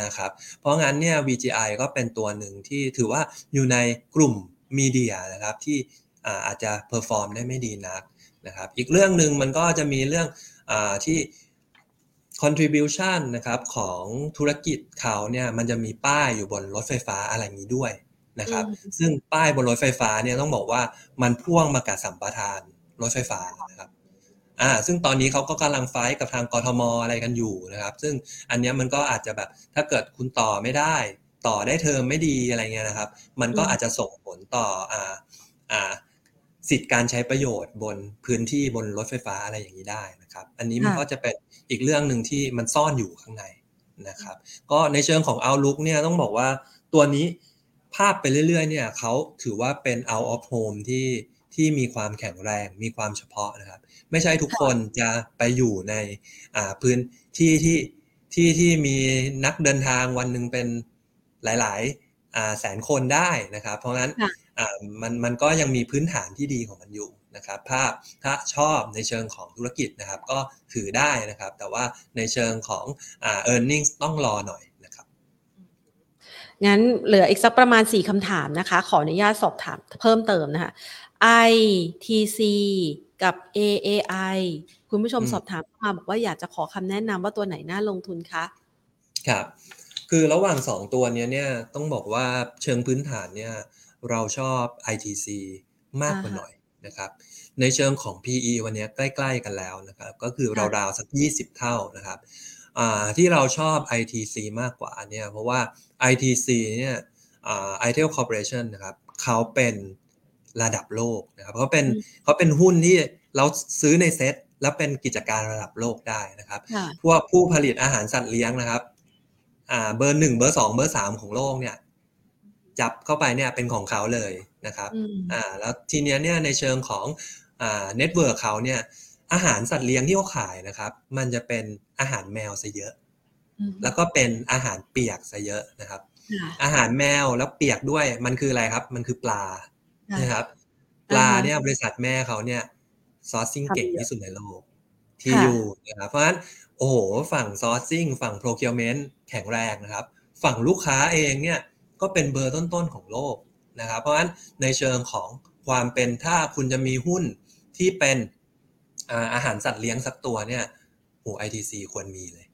นะครับ เพราะงั้นเนี่ย VGI ก็เป็นตัวหนึ่งที่ถือว่าอยู่ในกลุ่ม media นะครับที่อ่าอาจจะ perform ได้ไม่ดีนัก นะครับ อีกเรื่องหนึ่งมันก็จะมีเรื่องอาที่ contribution นะครับของธุรกิจเขาเนี่ยมันจะมีป้ายอยู่บนรถไฟฟ้าอะไรอย่างนี้ด้วยนะครับอืมซึ่งป้ายบนรถไฟฟ้าเนี่ยต้องบอกว่ามันพ่วงมากับสัมปทานรถไฟฟ้านะครับอ่าซึ่งตอนนี้เขาก็กำลัง fight กับทางกทมอะไรกันอยู่นะครับ ซึ่งอันเนี้ยมันก็อาจจะแบบถ้าเกิดคุณต่อไม่ได้ ต่อได้เทอมไม่ดีอะไรเงี้ยนะครับ มันก็อืมอาจจะส่งผลต่ออ่าอ่า สิทธิ์การใช้ประโยชน์บนพื้นที่บนรถไฟฟ้าอะไรอย่างนี้ได้นะครับ อันนี้มันก็จะเป็นอีกเรื่องหนึ่งที่มันซ่อนอยู่ข้างในนะครับ ก็ในเชิงของ Outlook เนี่ยต้องบอกว่าตัวนี้ภาพไปเรื่อยๆเนี่ยเขาถือว่าเป็น out of home ที่ที่มีความแข็งแรงมีความเฉพาะนะครับ ไม่ใช่ทุกคนจะไปอยู่ในอ่าพื้นที่ที่ที่ที่มีนักเดินทางวันหนึ่งเป็นหลายๆอ่าแสนคนได้นะครับ เพราะฉะนั้นค่ะอ่า มันมันก็ยังมีพื้นฐานที่ดีของมันอยู่นะครับภาพถ้าชอบในเชิงของธุรกิจนะครับ ก็ถือได้นะครับ แต่ว่าในเชิงของอ่า earnings ต้องรอหน่อยนะครับงั้นเหลืออีกสักประมาณ 4คำถามนะคะ ขออนุญาตสอบถามเพิ่มเติมนะคะ ITC กับ AAI คุณผู้ชมอืมสอบถามเข้ามาบอกว่าอยากจะขอคำแนะนำว่าตัวไหนน่าลงทุนคะครับคือระหว่างสองตัวเนี้ยเนี่ยต้องบอกว่าเชิงพื้นฐานเนี่ย เราชอบ ITC มากกว่าอ่าฮะหน่อยนะครับ ในเชิงของ PE วันเนี้ยใกล้ ๆ กันแล้วนะครับ ก็คือค่ะราวๆสัก 20 เท่านะครับอ่าที่เราชอบ ITC มากกว่าเนี่ยเพราะว่า ITC เนี่ยอ่า i-Tail Corporation นะครับเขาเป็นระดับโลกนะครับเขาเป็นอืมเขาเป็นหุ้นที่เราซื้อในเซ็ตแล้วเป็นกิจการระดับโลกได้นะครับค่ะพวกผู้ผลิตอาหารสัตว์เลี้ยงนะครับอ่าเบอร์หนึ่งเบอร์สองเบอร์สามของโลกเนี่ย จับเข้าไปเนี่ยเป็นของเขาเลยนะครับอืมอ่าแล้วทีเนี้ยเนี่ยในเชิงของอ่า network เขาเนี่ยอาหารสัตว์เลี้ยงที่เขาขายนะครับ มันจะเป็นอาหารแมวซะเยอะอืมแล้วก็เป็นอาหารเปียกซะเยอะนะครับค่ะอาหารแมวแล้วเปียกด้วยมันคืออะไรครับ มันคือปลาค่ะนะครับปลาอ่าฮะเนี่ยบริษัทแม่เขาเนี่ยซอร์ซิ่งทำเก่งเยอะที่สุดในโลกที่ค่ะอยู่นะครับเพราะฉะนั้นโอ้โหฝั่งซอร์ซิ่งฝั่ง procurement แข็งแรงนะครับ ฝั่งลูกค้าเองเนี่ย ก็เป็นเบอร์ต้นๆของโลกนะครับ เพราะฉะนั้นในเชิงของความเป็นถ้าคุณจะมีหุ้นที่เป็นอาหารสัตว์เลี้ยงสักตัวเนี่ยโอ้ ITC ควรมีเลย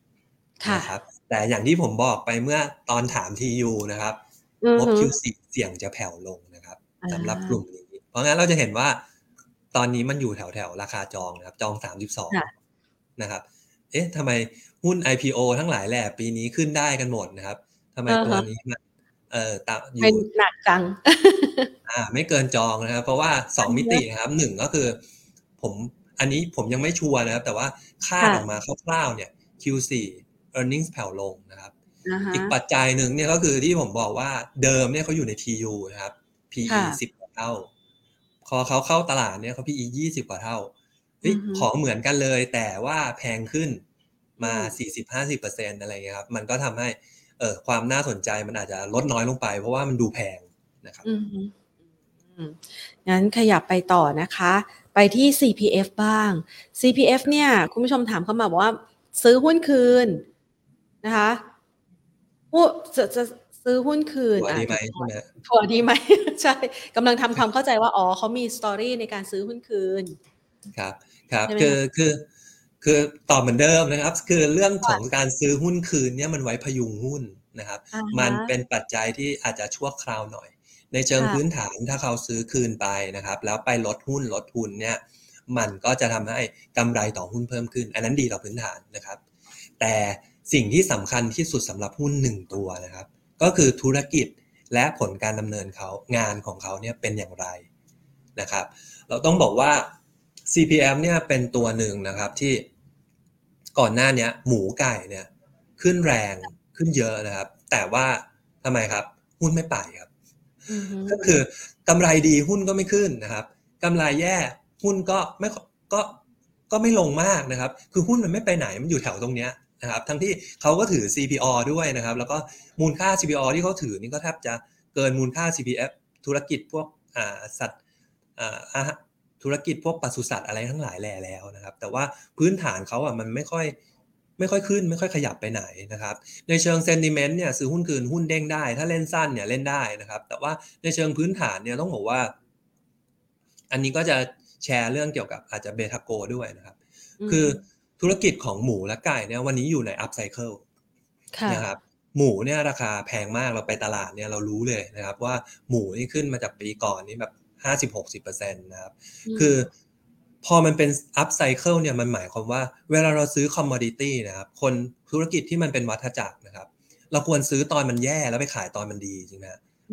นะครับแต่อย่างที่ผมบอกไปเมื่อตอนถามทียูนะครับงบ Q4 เสี่ยงจะแผ่วลงนะครับสำหรับกลุ่มนี้ เพราะงั้นเราจะเห็นว่าตอนนี้มันอยู่แถวแถวราคาจองนะครับ จองสามสิบสองนะครับ เอ๊ะทำไมหุ้น IPO ทั้งหลายแหล่ปีนี้ขึ้นได้กันหมดนะครับทำไมตัวนี้มัน เอ่อตามอยู่หนักจัง อ่า ไม่เกินจองนะครับ เพราะว่าสองมิตินะครับหนึ่งก็คือ ผมอันนี้ผมยังไม่ชัวร์นะครับ แต่ว่าคาดออกมาคร่าวๆเนี่ย Q4 earnings แผ่วลงนะครับอีกปัจจัยหนึ่งเนี่ยก็คือที่ผมบอกว่าเดิมเนี่ยเขาอยู่ใน TU นะครับ PE สิบเท่าพอเขาเข้าตลาดเนี่ยเขา PE ยี่สิบกว่าเท่าของเหมือนกันเลยแต่ว่าแพงขึ้นมาสี่สิบห้าสิบเปอร์เซ็นอะไรเงี้ยครับ มันก็ทำให้ เออความน่าสนใจมันอาจจะลดน้อยลงไป เพราะว่ามันดูแพงนะครับงั้นขยับไปต่อนะคะ ไปที่ CPF บ้าง CPF เนี่ย คุณผู้ชมถามเข้ามาบอกว่า ซื้อหุ้นคืนนะคะผู้จะจะซื้อหุ้นคืนถั่วดีไหมใช่ไหมถั่วดีไหมใช่กำลังทำความเข้าใจว่า อ๋อเขามีสตอรี่ในการซื้อหุ้นคืน ครับ ครับ คือคือ คือตอบเหมือนเดิมนะครับ คือเรื่องของการซื้อหุ้นคืนเนี่ยมันไว้พยุงหุ้นนะครับ มันเป็นปัจจัยที่อาจจะชั่วคราวหน่อย ในเชิงพื้นฐานถ้าเขาซื้อคืนไปนะครับ แล้วไปลดหุ้นลดทุนเนี่ย มันก็จะทำให้กำไรต่อหุ้นเพิ่มขึ้น อันนั้นดีต่อพื้นฐานนะครับ แต่สิ่งที่สำคัญที่สุดสำหรับหุ้นหนึ่งตัวนะครับ ก็คือธุรกิจและผลการดำเนินเขางานของเขาเนี่ยเป็นอย่างไรนะครับ เราต้องบอกว่า CPM เนี่ยเป็นตัวหนึ่งนะครับที่ ก่อนหน้านี้หมูไก่เนี่ย ขึ้นแรงขึ้นเยอะนะครับ แต่ว่าทำไมครับ หุ้นไม่ไปครับ ก็คือกำไรดีหุ้นก็ไม่ขึ้นนะครับกำไรแย่หุ้นก็ไม่ก็ก็ไม่ลงมากนะครับ คือหุ้นมันไม่ไปไหนมันอยู่แถวตรงเนี้ยนะครับทั้งที่เขาก็ถือ CPO ด้วยนะครับ แล้วก็มูลค่า CPO ที่เขาถือนี่ก็แทบจะเกินมูลค่า CPF ธุรกิจพวกสัตว์ ธุรกิจพวกปศุสัตว์อะไรทั้งหลายแหล่แล้วนะครับ แต่ว่าพื้นฐานเขาอะมันไม่ค่อยไม่ค่อยขึ้นไม่ค่อยขยับไปไหนนะครับ ในเชิงเซนติเมนต์เนี่ยซื้อหุ้นคืนหุ้นเด้งได้ ถ้าเล่นสั้นเนี่ยเล่นได้นะครับ แต่ว่าในเชิงพื้นฐานเนี่ยต้องบอกว่า อันนี้ก็จะแชร์เรื่องเกี่ยวกับอาจจะเบทาโกด้วยนะครับ คือธุรกิจของหมูและไก่เนี่ยวันนี้อยู่ในอัพไซเคิลนะครับหมูเนี่ยราคาแพงมากเราไปตลาดเนี่ยเรารู้เลยนะครับ ว่าหมูนี่ขึ้นมาจากปีก่อนนี่แบบ ห้าสิบหกสิบเปอร์เซ็นต์นะครับ คือพอมันเป็น up cycle เนี่ยมันหมายความว่าเวลาเราซื้อ commodity นะครับ คนธุรกิจที่มันเป็นวัฏจักรนะครับ เราควรซื้อตอนมันแย่แล้วไปขายตอนมันดีจริงไหม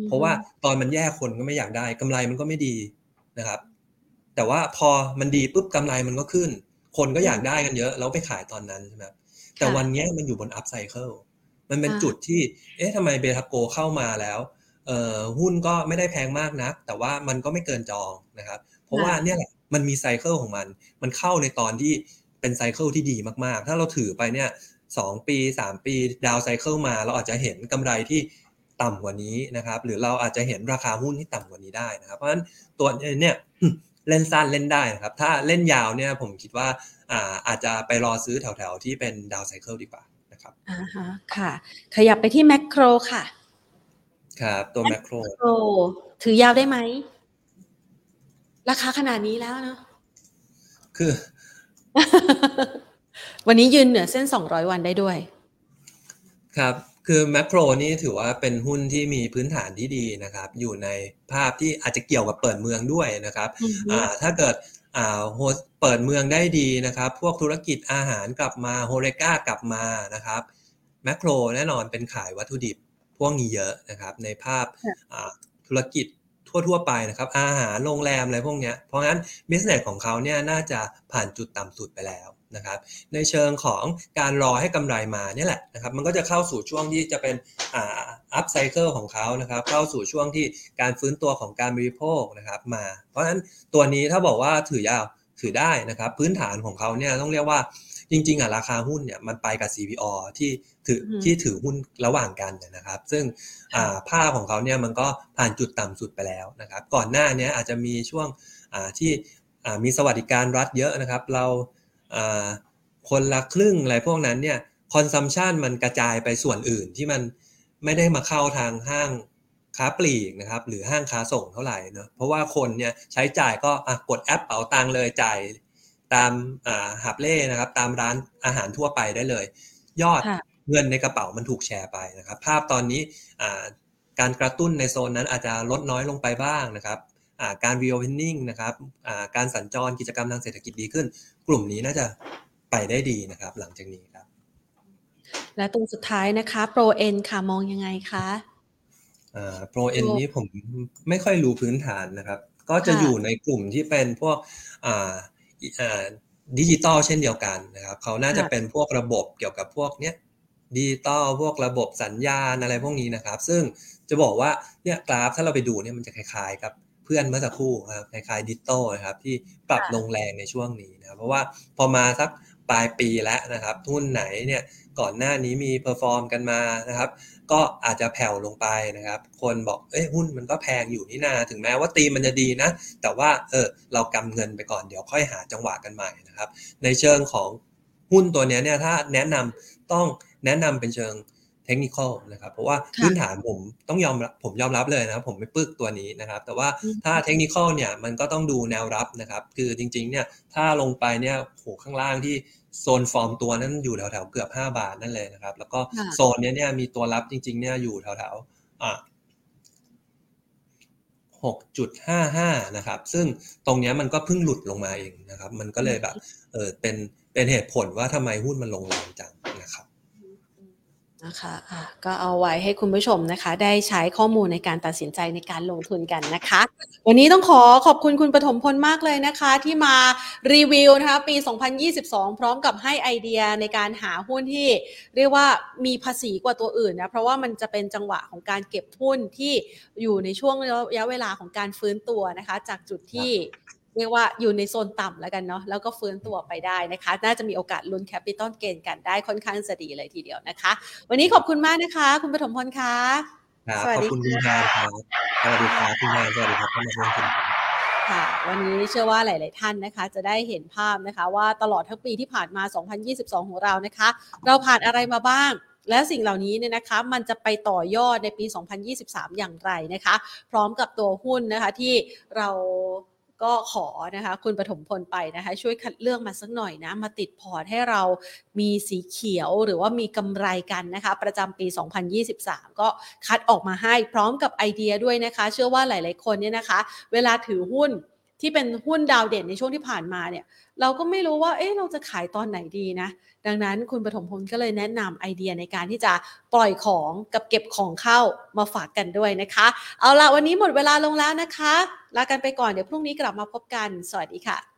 เพราะว่าตอนมันแย่คนก็ไม่อยากได้กำไรมันก็ไม่ดีนะครับ แต่ว่าพอมันดีปุ๊บกำไรมันก็ขึ้น คนก็อยากได้กันเยอะแล้วไปขายตอนนั้นใช่ไหมแต่วันนี้มันอยู่บน up cycle มันเป็นจุดที่ เอ๊ะทำไมเบทาโกรเข้ามาแล้วเอ่อ หุ้นก็ไม่ได้แพงมากนัก แต่ว่ามันก็ไม่เกินจองนะครับ เพราะว่าเนี่ยแหละมันมี cycle ของมัน มันเข้าในตอนที่เป็น cycle ที่ดีมากๆ ถ้าเราถือไปเนี่ยสองปีสามปี down cycle มา เราอาจจะเห็นกำไรที่ต่ำกว่านี้นะครับ หรือเราอาจจะเห็นราคาหุ้นที่ต่ำกว่านี้ได้นะครับ เพราะฉะนั้นตัวเนี่ยเล่นสั้นเล่นได้นะครับ ถ้าเล่นยาวเนี่ยผมคิดว่าอ่าอาจจะไปรอซื้อแถวๆที่เป็นดาวไซเคิลดีกว่านะครับอ่าฮะค่ะ ขยับไปที่แมคโครค่ะ ครับตัวแมคโครถือยาวได้ไหม ราคาขนาดนี้แล้วเนาะคือ วันนี้ยืนเหนือเส้น200วันได้ด้วย ครับ คือแมคโครนี่ถือว่าเป็นหุ้นที่มีพื้นฐานที่ดีนะครับ อยู่ในภาพที่อาจจะเกี่ยวกับเปิดเมืองด้วยนะครับอ่าถ้าเกิดอ่าโฮเปิดเมืองได้ดีนะครับ พวกธุรกิจอาหารกลับมาโฮเรกากลับมานะครับแมคโครแน่นอนเป็นขายวัตถุดิบ พวกนี้เยอะนะครับ ในภาพธุรกิจทั่วๆไปนะครับ อาหารโรงแรมอะไรพวกนี้เพราะงั้นบิสเนสของเขาเนี่ยน่าจะผ่านจุดต่ำสุดไปแล้วนะครับในเชิงของการรอให้กำไรมาเนี่ยแหละนะครับมันก็จะเข้าสู่ช่วงที่จะเป็นอัพไซเคิลของเขานะครับเข้าสู่ช่วงที่การฟื้นตัวของการบริโภคนะครับมา เพราะฉะนั้นตัวนี้ถ้าบอกว่าถือยาวถือได้นะครับ พื้นฐานของเขาเนี่ยต้องเรียกว่า จริงๆอะราคาหุ้นเนี่ยมันไปกับ CPO ที่ถือที่ถือหุ้นระหว่างกันนะครับ ซึ่งภาพของเขาเนี่ยมันก็ผ่านจุดต่ำสุดไปแล้วนะครับ ก่อนหน้านี้อาจจะมีช่วงที่มีสวัสดิการรัฐเยอะนะครับ เราคนละครึ่งอะไรพวกนั้นเนี่ย consumption มันกระจายไปส่วนอื่นที่มันไม่ได้มาเข้าทางห้างค้าปลีกนะครับหรือห้างค้าส่งเท่าไหร่เนอะเพราะว่าคนเนี่ยใช้จ่ายก็กดแอปเป๋าตังเลยจ่าย ตามหาบเร่นะครับ ตามร้านอาหารทั่วไปได้เลย ยอดเงินในกระเป๋ามันถูกแชร์ไปนะครับ ภาพตอนนี้การกระตุ้นในโซนนั้นอาจจะลดน้อยลงไปบ้างนะครับการ reopening นะครับการสัญจรกิจกรรมทางเศรษฐกิจดีขึ้น กลุ่มนี้น่าจะไปได้ดีนะครับ หลังจากนี้ครับ และตรงสุดท้ายนะคะ Pro N ค่ะมองยังไงคะโปรเอ็นนี้ผมไม่ค่อยรู้พื้นฐานนะครับ ก็จะอยู่ในกลุ่มที่เป็นพวก ดิจิตอลเช่นเดียวกันนะครับเขาน่าจะเป็นพวกระบบเกี่ยวกับพวกเนี้ยดิจิตอลพวกระบบสัญญาณอะไรพวกนี้นะครับ ซึ่งจะบอกว่าเนี่ยกราฟถ้าเราไปดูเนี่ยมันจะคล้ายๆกับเพื่อนเมื่อสักครู่ครับคล้ายๆดิจิตอลนะครับที่ปรับลงแรงในช่วงนี้นะครับเพราะว่าพอมาสักปลายปีแล้วนะครับหุ้นไหนเนี่ยก่อนหน้านี้มี perform กันมานะครับ ก็อาจจะแผ่วลงไปนะครับ คนบอกเอ้ยหุ้นมันก็แพงอยู่นี่นาถึงแม้ว่าตีมันจะดีนะ แต่ว่าเออเรากำเงินไปก่อนเดี๋ยวค่อยหาจังหวะกันใหม่นะครับ ในเชิงของหุ้นตัวนี้เนี่ยถ้าแนะนำต้องแนะนำเป็นเชิง เทคนิคนะครับ เพราะว่าพื้นฐานผมต้องยอมผมยอมรับเลยนะครับผมไม่ปึกตัวนี้นะครับ แต่ว่าถ้าเทคนิคเนี่ยมันก็ต้องดูแนวรับนะครับ คือจริงๆเนี่ยถ้าลงไปเนี่ยโหข้างล่างที่โซนฟอร์มตัวนั้นอยู่แถวๆเกือบ 5 บาทนั่นเลยนะครับ แล้วก็โซนนี้เนี่ยมีตัวรับจริงๆเนี่ยอยู่แถวๆอ่า6.55 นะครับ ซึ่งตรงนี้มันก็เพิ่งหลุดลงมาเองนะครับ มันก็เลยแบบ เออเป็น เป็นเหตุผลว่าทำไมหุ้นมันลงแรงจัง นะคะคะะก็เอาไว้ให้คุณผู้ชมนะคะ ได้ใช้ข้อมูลในการตัดสินใจในการลงทุนกันนะคะ วันนี้ต้องขอขอบคุณคุณปฐมพลมากเลยนะคะ ที่มารีวิวนะคะปี 2022 พร้อมกับให้ไอเดียในการหาหุ้นที่ เรียกว่ามีภาษีกว่าตัวอื่นนะ เพราะว่ามันจะเป็นจังหวะของการเก็บหุ้นที่อยู่ในช่วงระยะเวลาของการฟื้นตัวนะคะ จากจุดที่ เรียกว่าอยู่ในโซนต่ำแล้วกันเนาะแล้วก็ฟื้นตัวไปได้นะคะ น่าจะมีโอกาสลุ้นแคปิตอลเกนกันได้ค่อนข้างจะดีเลยทีเดียวนะคะ วันนี้ขอบคุณมากนะคะ คุณปฐมพลค่ะสวัสดีขอบคุณคุณแทนครับสวัสดีครับคุณแทนสวัสดีครับท่านผู้ชมค่ะวันนี้เชื่อว่าหลาย ๆ ท่านนะคะจะได้เห็นภาพนะคะ ว่าตลอดทั้งปีที่ผ่านมา 2022 ของเรานะคะ เราผ่านอะไรมาบ้าง และสิ่งเหล่านี้เนี่ยนะคะมันจะไปต่อยอดในปี 2023 อย่างไรนะคะ พร้อมกับตัวหุ้นนะคะที่เรา ก็ขอนะคะคุณปฐมพลไปนะคะช่วยคัดเลือกมาสักหน่อยนะ มาติดพอร์ตให้เรามีสีเขียวหรือว่ามีกำไรกันนะคะ ประจำปี 2023 ก็คัดออกมาให้พร้อมกับไอเดียด้วยนะคะ เชื่อว่าหลาย ๆ คนเนี่ยนะคะ เวลาถือหุ้นที่เป็นหุ้นดาวเด่นในช่วงที่ผ่านมาเนี่ย เราก็ไม่รู้ว่าเอ๊ะเราจะขายตอนไหนดีนะ ดังนั้นคุณปฐมพลก็เลยแนะนำไอเดียในการที่จะปล่อยของกับเก็บของเข้ามาฝากกันด้วยนะคะ เอาละวันนี้หมดเวลาลงแล้วนะคะ ลากันไปก่อนเดี๋ยวพรุ่งนี้กลับมาพบกัน สวัสดีค่ะ